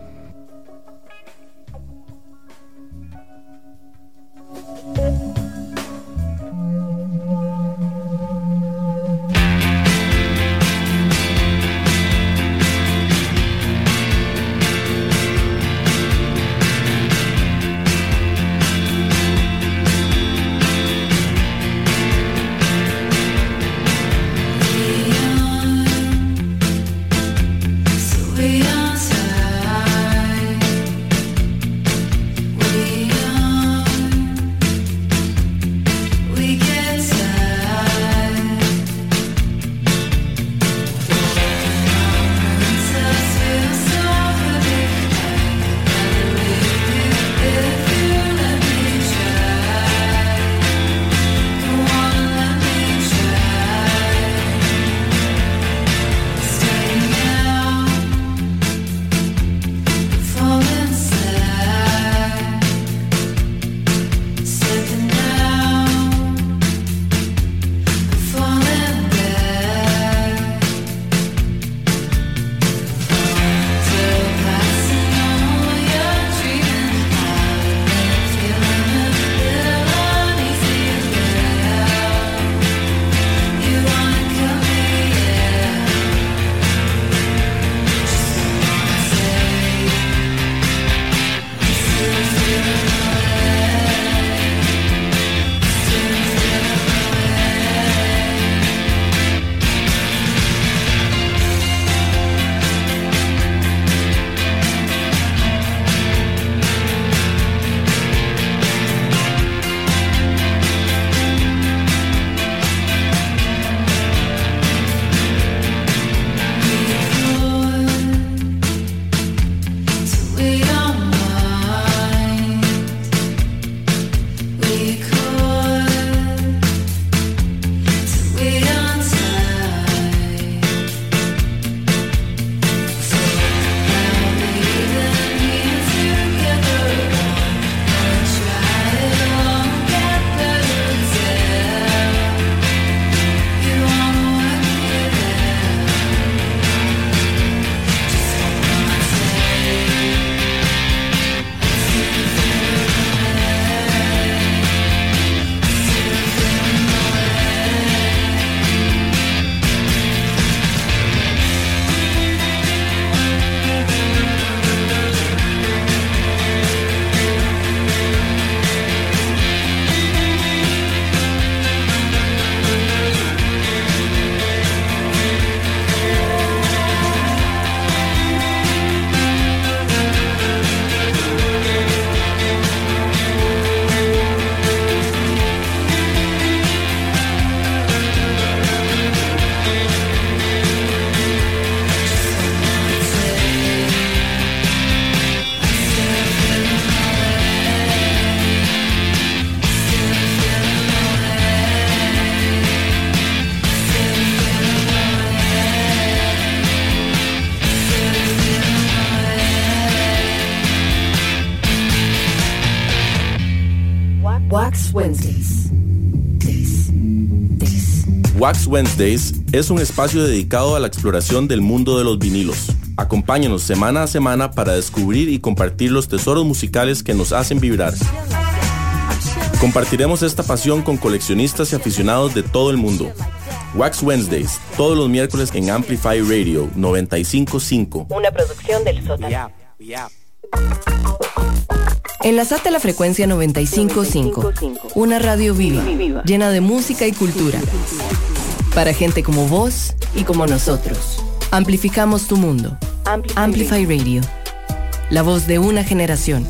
Wednesdays
es un espacio dedicado a la exploración del mundo de los vinilos. Acompáñanos semana a semana para descubrir y compartir los tesoros musicales que nos hacen vibrar. Compartiremos esta pasión con coleccionistas y aficionados de todo el mundo. Wax Wednesdays, todos los miércoles en Amplify Radio 955.
Una producción del sótano.
Enlazate a la frecuencia 955, una radio viva, llena de música y cultura. Para gente como vos y como nosotros. Amplificamos tu mundo. Amplify Radio. La voz de una generación.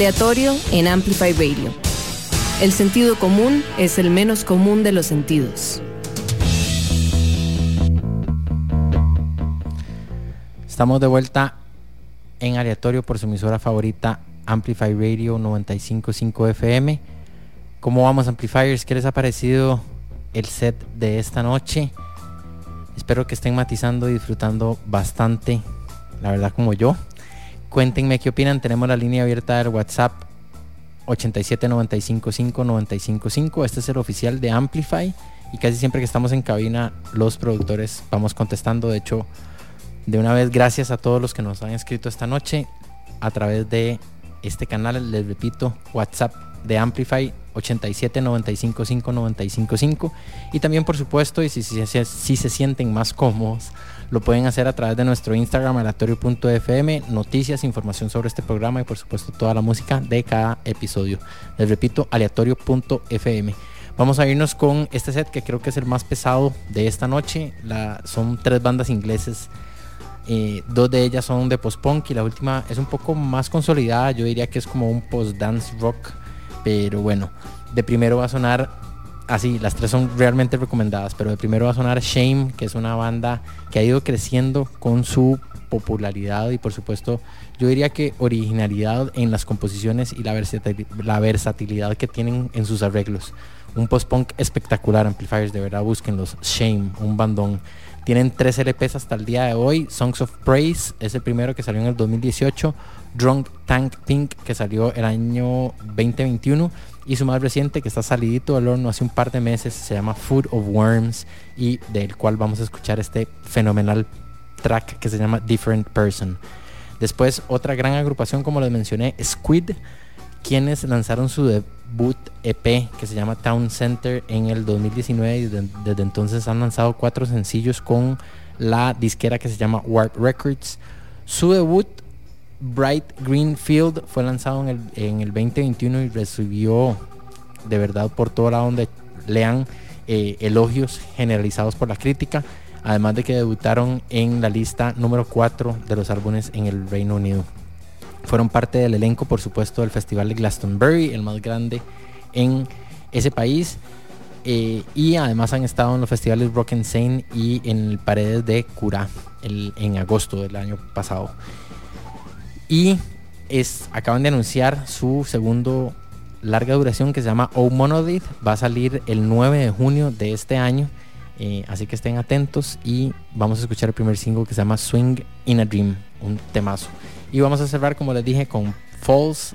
Aleatorio en Amplify Radio. El sentido común es el menos común de los sentidos.
Estamos de vuelta en aleatorio por su emisora favorita Amplify Radio 955 FM. ¿Cómo vamos Amplifiers? ¿Qué les ha parecido el set de esta noche? Espero que estén matizando y disfrutando bastante, la verdad como yo. Cuéntenme qué opinan. Tenemos la línea abierta del WhatsApp 87955955. Este es el oficial de Amplify. Y casi siempre que estamos en cabina, los productores vamos contestando. De hecho, de una vez, gracias a todos los que nos han escrito esta noche a través de este canal. Les repito, WhatsApp de Amplify 87955955. Y también, por supuesto, y si, se sienten más cómodos, lo pueden hacer a través de nuestro Instagram, aleatorio.fm, noticias, información sobre este programa y, por supuesto, toda la música de cada episodio. Les repito, aleatorio.fm. Vamos a irnos con este set que creo que es el más pesado de esta noche. Son tres bandas ingleses. eh, dos de ellas son de post-punk y la última es un poco más consolidada. Yo diría que es como un post-dance rock. Pero bueno, de primero va a sonar así, las tres son realmente recomendadas, pero de primero va a sonar Shame, que es una banda que ha ido creciendo con su popularidad y por supuesto yo diría que originalidad en las composiciones y la, la versatilidad que tienen en sus arreglos. Un post-punk espectacular, Amplifiers, de verdad búsquenlos. Shame, un bandón. Tienen tres LPs hasta el día de hoy. Songs of Praise es el primero que salió en el 2018. Drunk Tank Pink que salió el año 2021. Y su más reciente que está salidito del horno hace un par de meses se llama Food of Worms y del cual vamos a escuchar este fenomenal track que se llama Different Person. Después otra gran agrupación como les mencioné, Squid, quienes lanzaron su debut EP que se llama Town Center en el 2019 y desde, desde entonces han lanzado cuatro sencillos con la disquera que se llama Warp Records. Su debut Bright Green Field fue lanzado en el, en el 2021 y recibió de verdad por todo lado donde lean eh, elogios generalizados por la crítica, además de que debutaron en la lista número 4 de los álbumes en el Reino Unido. Fueron parte del elenco, por supuesto, del Festival de Glastonbury, el más grande en ese país. eh, y además han estado en los festivales Rock and y en el Paredes de Cura en agosto del año pasado. Y acaban de anunciar su segundo larga duración que se llama O Monolith. Va a salir el 9 de junio de este año. eh, así que estén atentos y vamos a escuchar el primer single que se llama Swing in a Dream, un temazo. Y vamos a cerrar, como les dije, con Falls,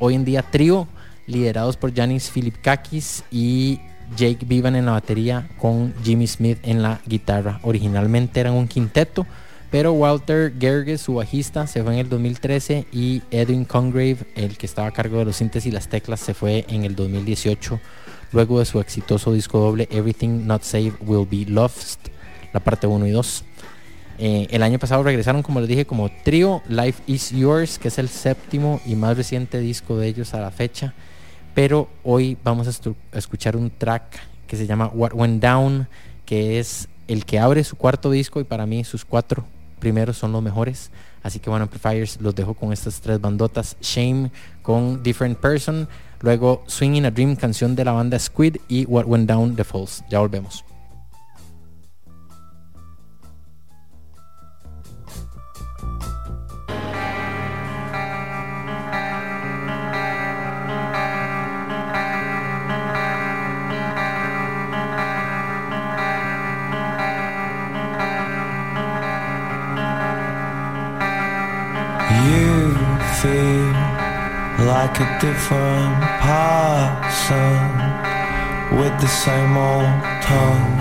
hoy en día trío, liderados por Janis Filipkakis y Jake Vivan en la batería con Jimmy Smith en la guitarra. Originalmente eran un quinteto, pero Walter Gerges, su bajista, se fue en el 2013 y Edwin Congrave, el que estaba a cargo de los sintes y las teclas, se fue en el 2018, luego de su exitoso disco doble Everything Not Saved Will Be Lost, la parte 1 y 2. Eh, el año pasado regresaron, como les dije, como trío Life Is Yours, que es el séptimo y más reciente disco de ellos a la fecha. Pero hoy vamos a, escuchar un track que se llama What Went Down, que es el que abre su cuarto disco y para mí sus cuatro primeros son los mejores. Así que bueno, Amplifiers los dejo con estas tres bandotas. Shame con Different Person, luego Swinging a Dream, canción de la banda Squid y What Went Down The Falls. Ya volvemos.
Feel like a different person with the same old tongue.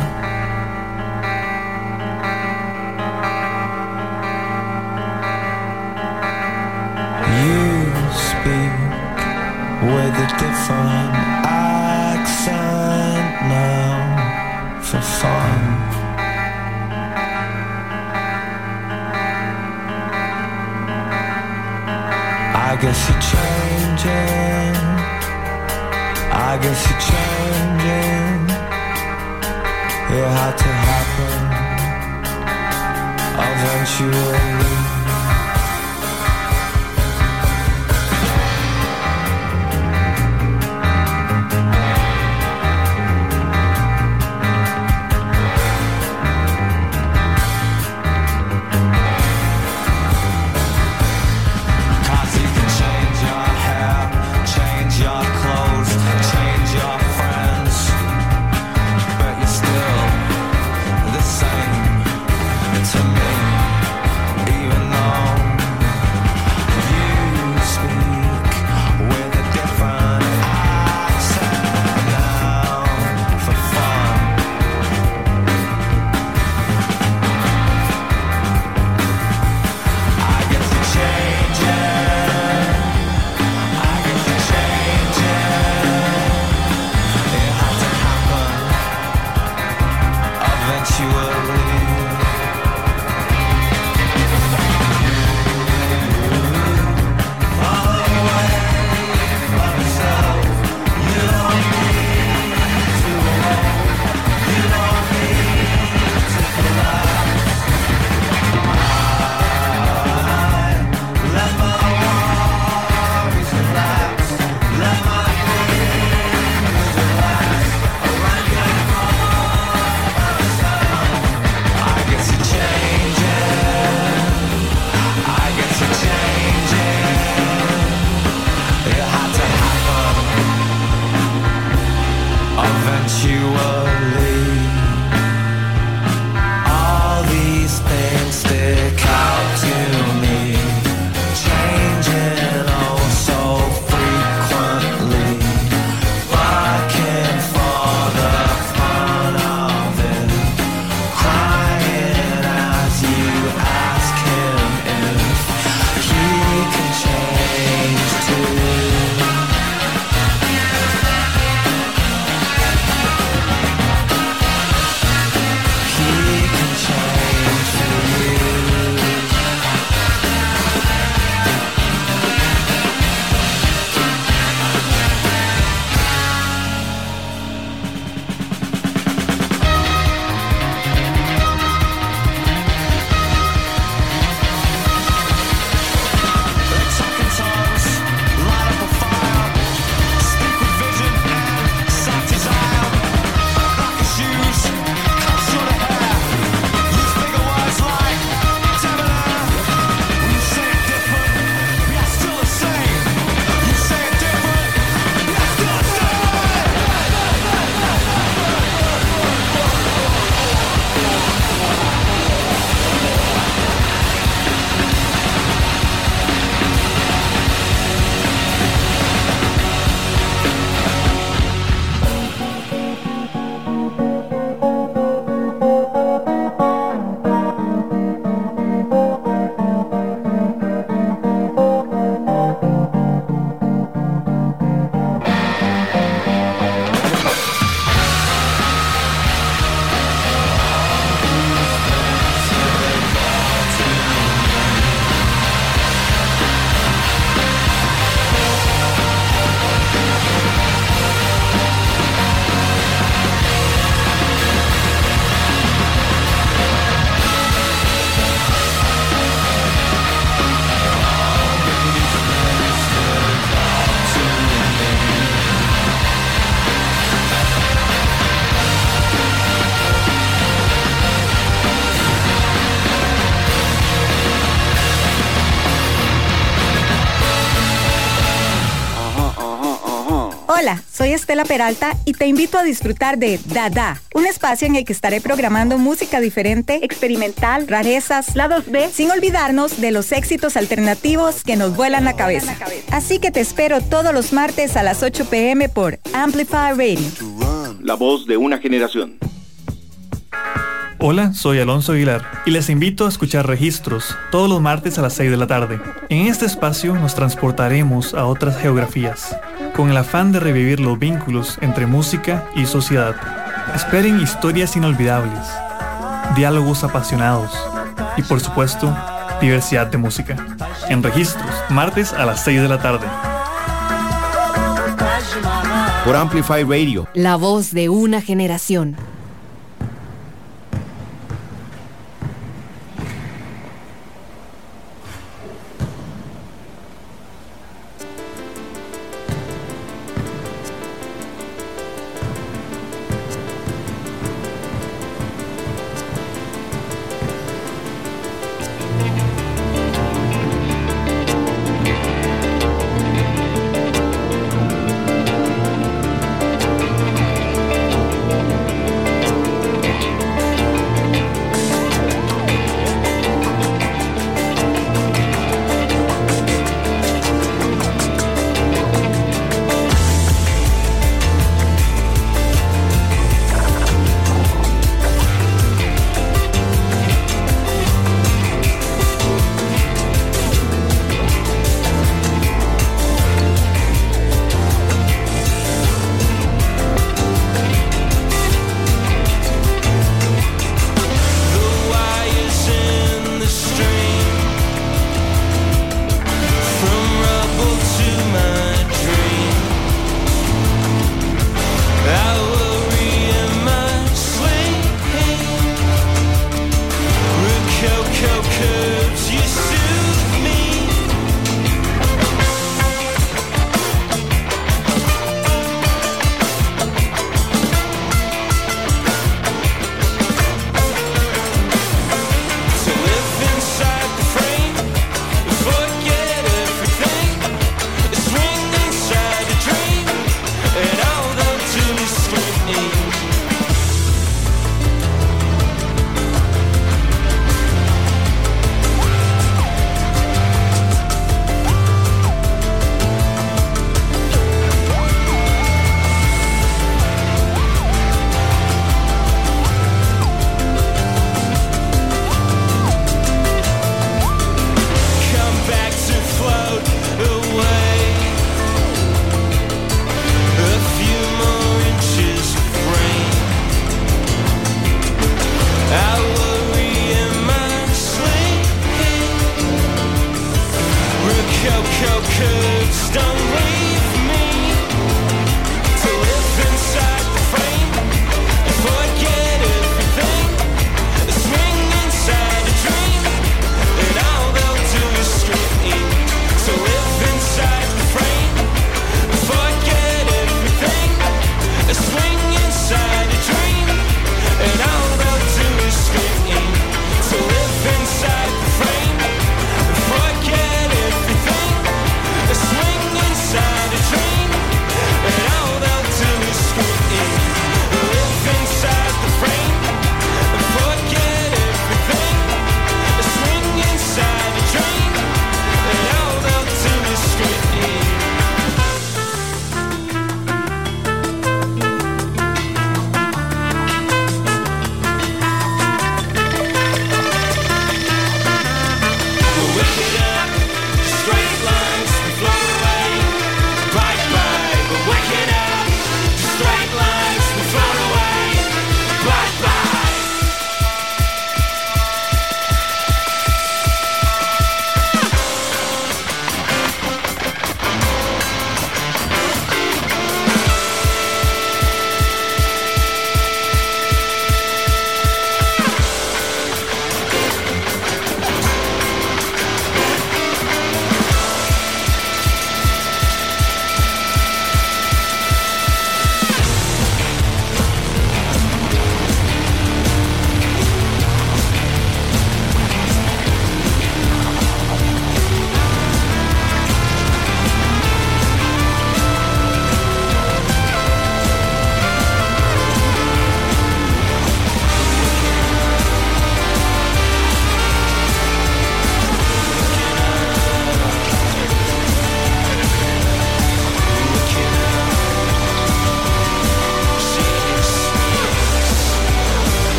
You speak with a different accent now for fun. I guess you're changing. I guess you're changing. It had to happen eventually.
sensually Peralta y te invito a disfrutar de Dada, un espacio en el que estaré programando música diferente, experimental, rarezas, lados B, sin olvidarnos de los éxitos alternativos que nos vuelan la cabeza. Así que te espero todos los martes a las 8 pm por Amplify Radio.
La voz de una generación.
Hola, soy Alonso Aguilar y les invito a escuchar Registros todos los martes a las 6 de la tarde. En este espacio nos transportaremos a otras geografías, con el afán de revivir los vínculos entre música y sociedad. Esperen historias inolvidables, diálogos apasionados y por supuesto, diversidad de música. En Registros, martes a las 6 de la tarde.
Por Amplify Radio.
La voz de una generación.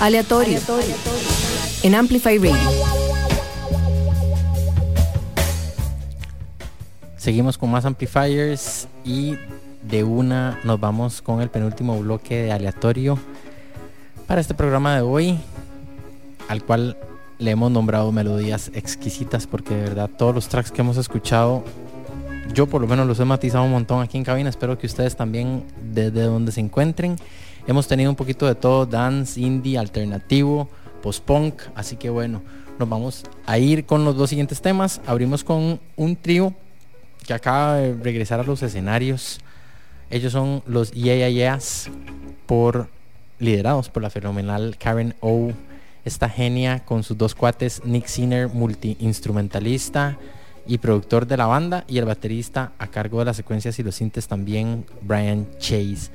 Aleatorio. En Amplify Radio.
Seguimos con más amplifiers y de una nos vamos con el penúltimo bloque de aleatorio para este programa de hoy, al cual le hemos nombrado melodías exquisitas porque de verdad todos los tracks que hemos escuchado, yo por lo menos los he matizado un montón aquí en cabina, espero que ustedes también desde donde se encuentren. Hemos tenido un poquito de todo, dance, indie, alternativo, post-punk, así que bueno, nos vamos a ir con los dos siguientes temas. Abrimos con un trío que acaba de regresar a los escenarios. Ellos son los Yeah Yeah Yeahs, por liderados por la fenomenal Karen O. Esta genia con sus dos cuates, Nick Sinner, multi-instrumentalista y productor de la banda, y el baterista a cargo de las secuencias y los sintes también, Brian Chase.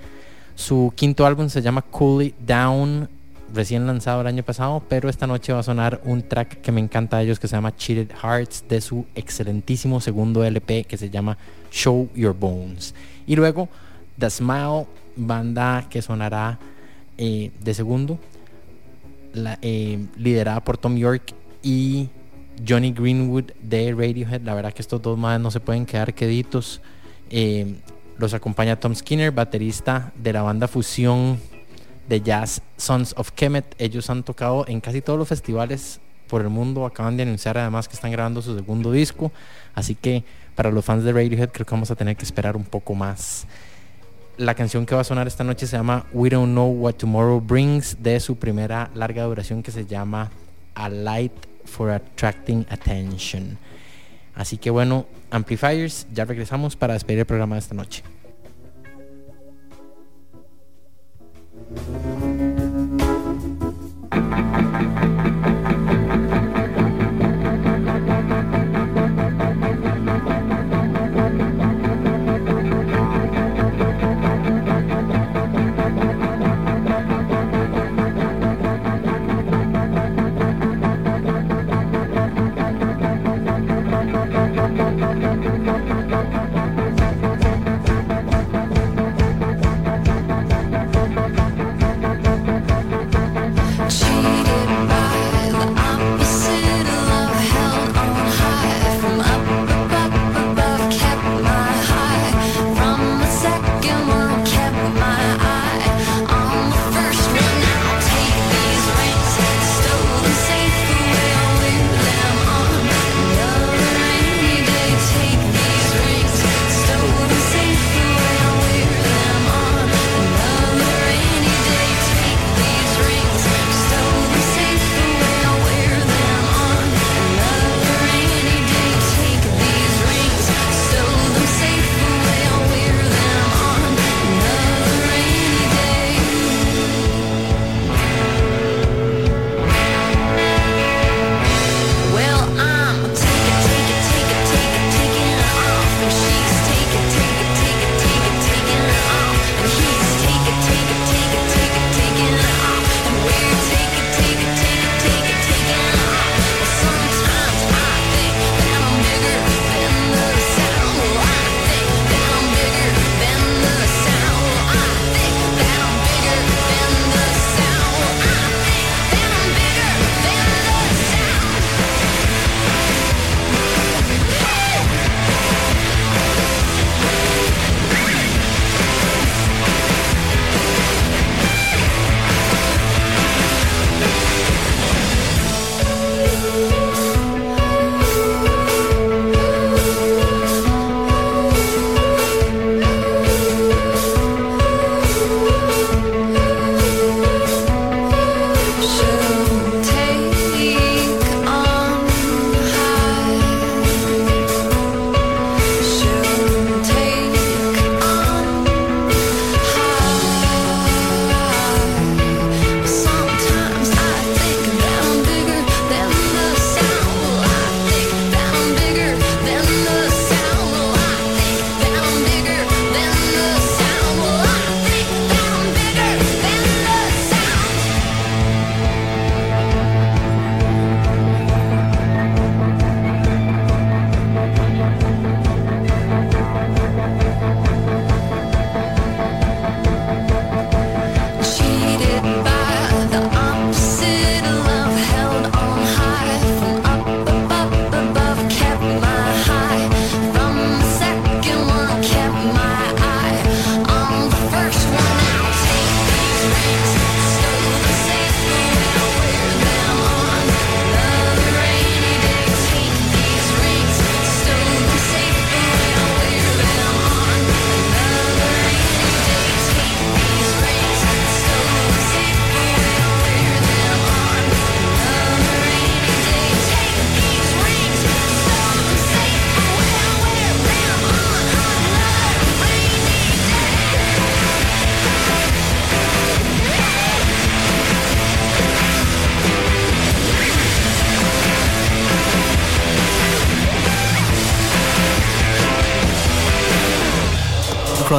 Su quinto álbum se llama Cool It Down, recién lanzado el año pasado, pero esta noche va a sonar un track que me encanta de ellos que se llama Cheated Hearts de su excelentísimo segundo LP que se llama Show Your Bones. Y luego The Smile, banda que sonará eh, de segundo, la, eh, liderada por Tom York y Johnny Greenwood de Radiohead. La verdad que estos dos más no se pueden quedar queditos. Eh, los acompaña Tom Skinner, baterista de la banda fusión de jazz Sons of Kemet. Ellos han tocado en casi todos los festivales por el mundo. Acaban de anunciar además que están grabando su segundo disco. Así que para los fans de Radiohead creo que vamos a tener que esperar un poco más. La canción que va a sonar esta noche se llama We Don't Know What Tomorrow Brings de su primera larga duración que se llama A Light for Attracting Attention. Así que bueno, Amplifiers, ya regresamos para despedir el programa de esta noche.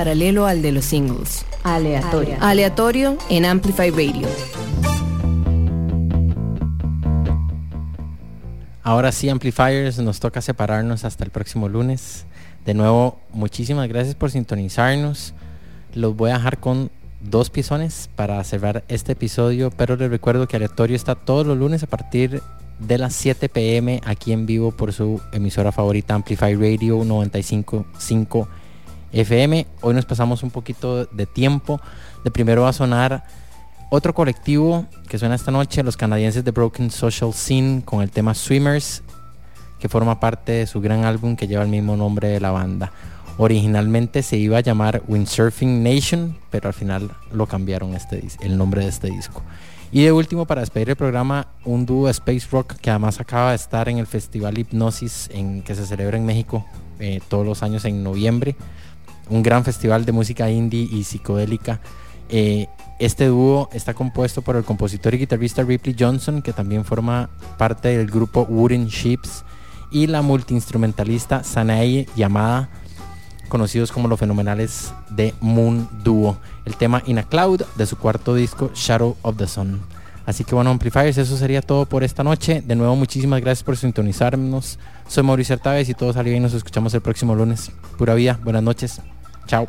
Paralelo al de los singles. Aleatorio. Aleatorio en Amplify Radio.
Ahora sí, Amplifiers, nos toca separarnos hasta el próximo lunes. De nuevo, muchísimas gracias por sintonizarnos. Los voy a dejar con dos pisones para cerrar este episodio, pero les recuerdo que Aleatorio está todos los lunes a partir de las 7 pm aquí en vivo por su emisora favorita Amplify Radio 955 FM. Hoy nos pasamos un poquito de tiempo. De primero va a sonar otro colectivo que suena esta noche, los canadienses de Broken Social Scene, con el tema Swimmers, que forma parte de su gran álbum que lleva el mismo nombre de la banda. Originalmente se iba a llamar Windsurfing Nation, pero al final lo cambiaron este, el nombre de este disco. Y de último, para despedir el programa, un dúo de Space Rock que además acaba de estar en el Festival Hipnosis en, que se celebra en México eh, todos los años en noviembre. Un gran festival de música indie y psicodélica. Eh, este dúo está compuesto por el compositor y guitarrista Ripley Johnson, que también forma parte del grupo Wooden Ships, y la multiinstrumentalista Sanae Yamada, conocidos como los fenomenales de Moon Duo. El tema In a Cloud de su cuarto disco Shadow of the Sun. Así que bueno, Amplifiers, eso sería todo por esta noche. De nuevo, muchísimas gracias por sintonizarnos. Soy Mauricio Artávez y todo salió bien. Nos escuchamos el próximo lunes. Pura vida, buenas noches. Chao.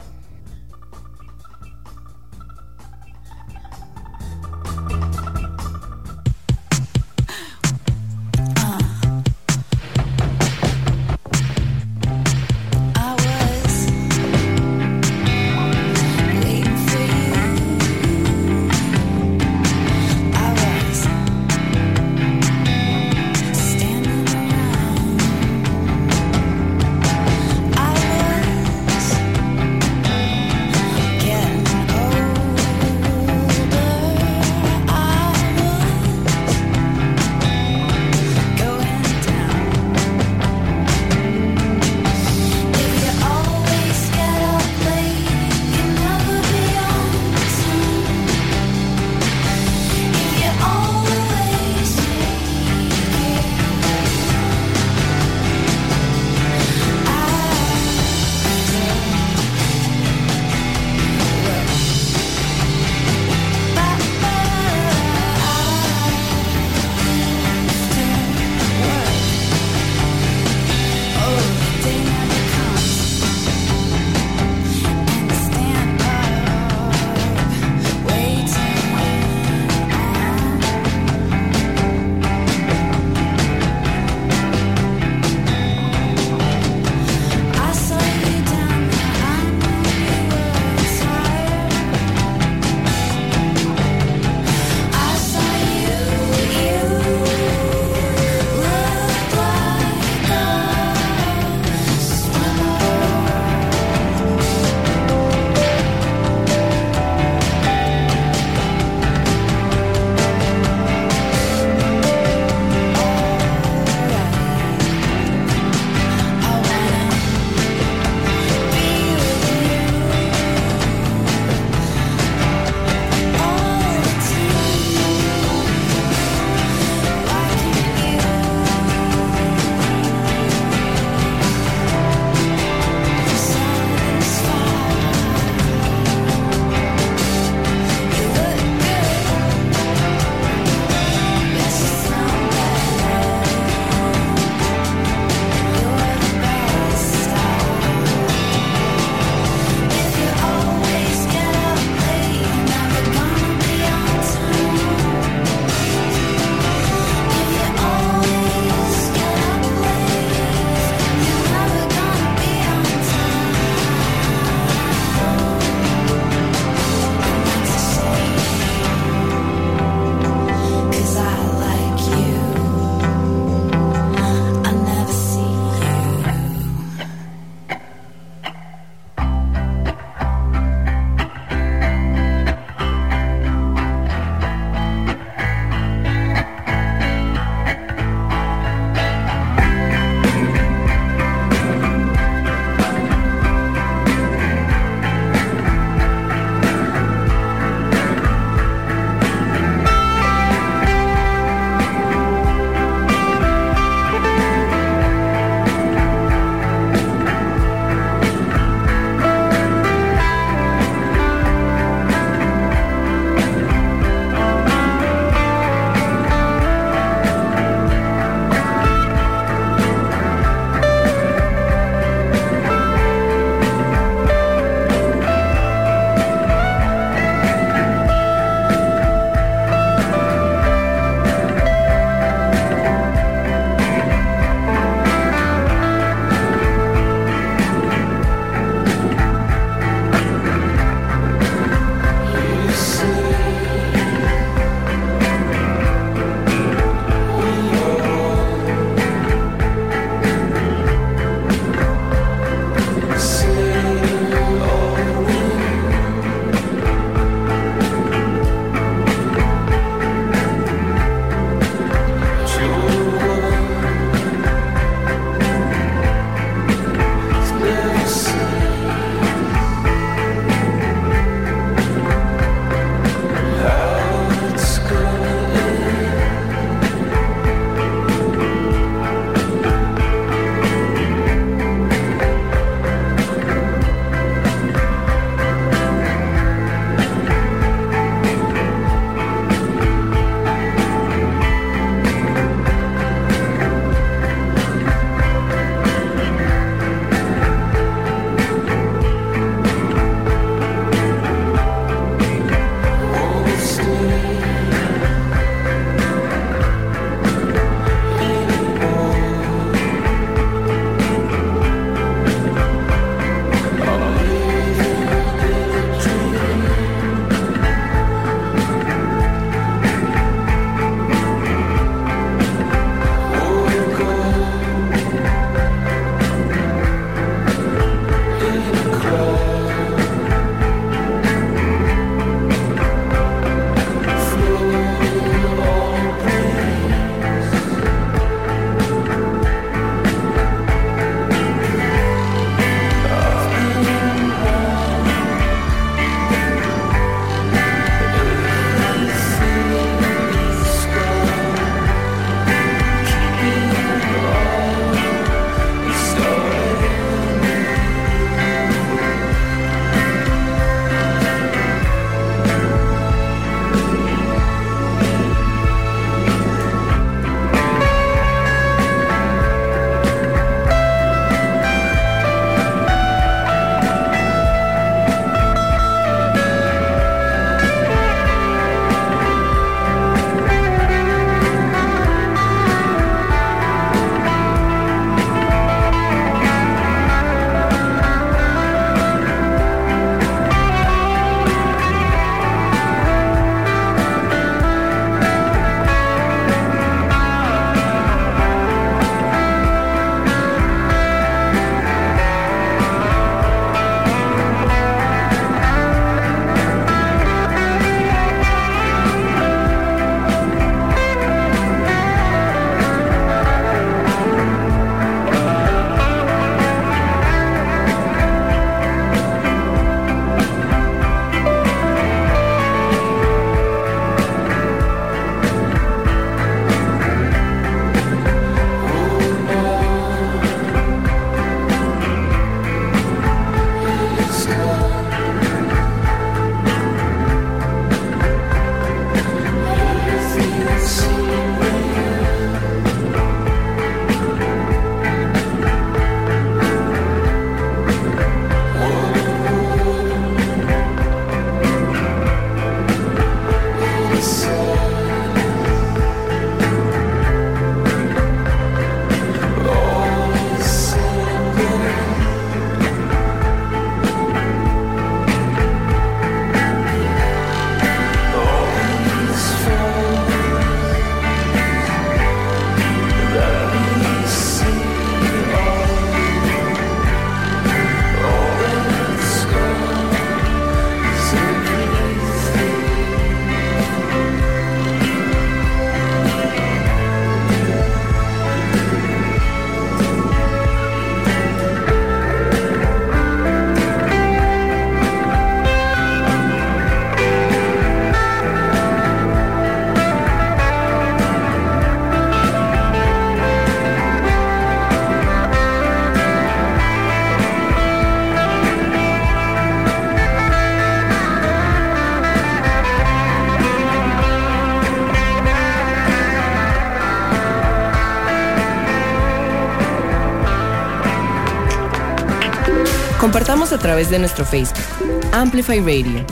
Compartamos a través de nuestro Facebook, Amplify Radio.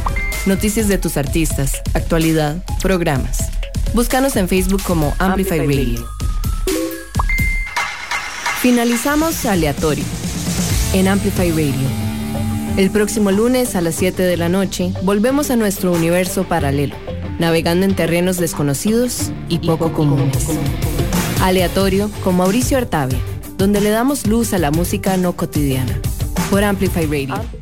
Noticias de tus artistas, actualidad, programas. Búscanos en Facebook como Amplify Radio. Finalizamos aleatorio en Amplify Radio. El próximo lunes a las 7 de la noche volvemos a nuestro universo paralelo, navegando en terrenos desconocidos y poco comunes. Aleatorio con Mauricio Artavia, donde le damos luz a la música no cotidiana. Por Amplify Radio.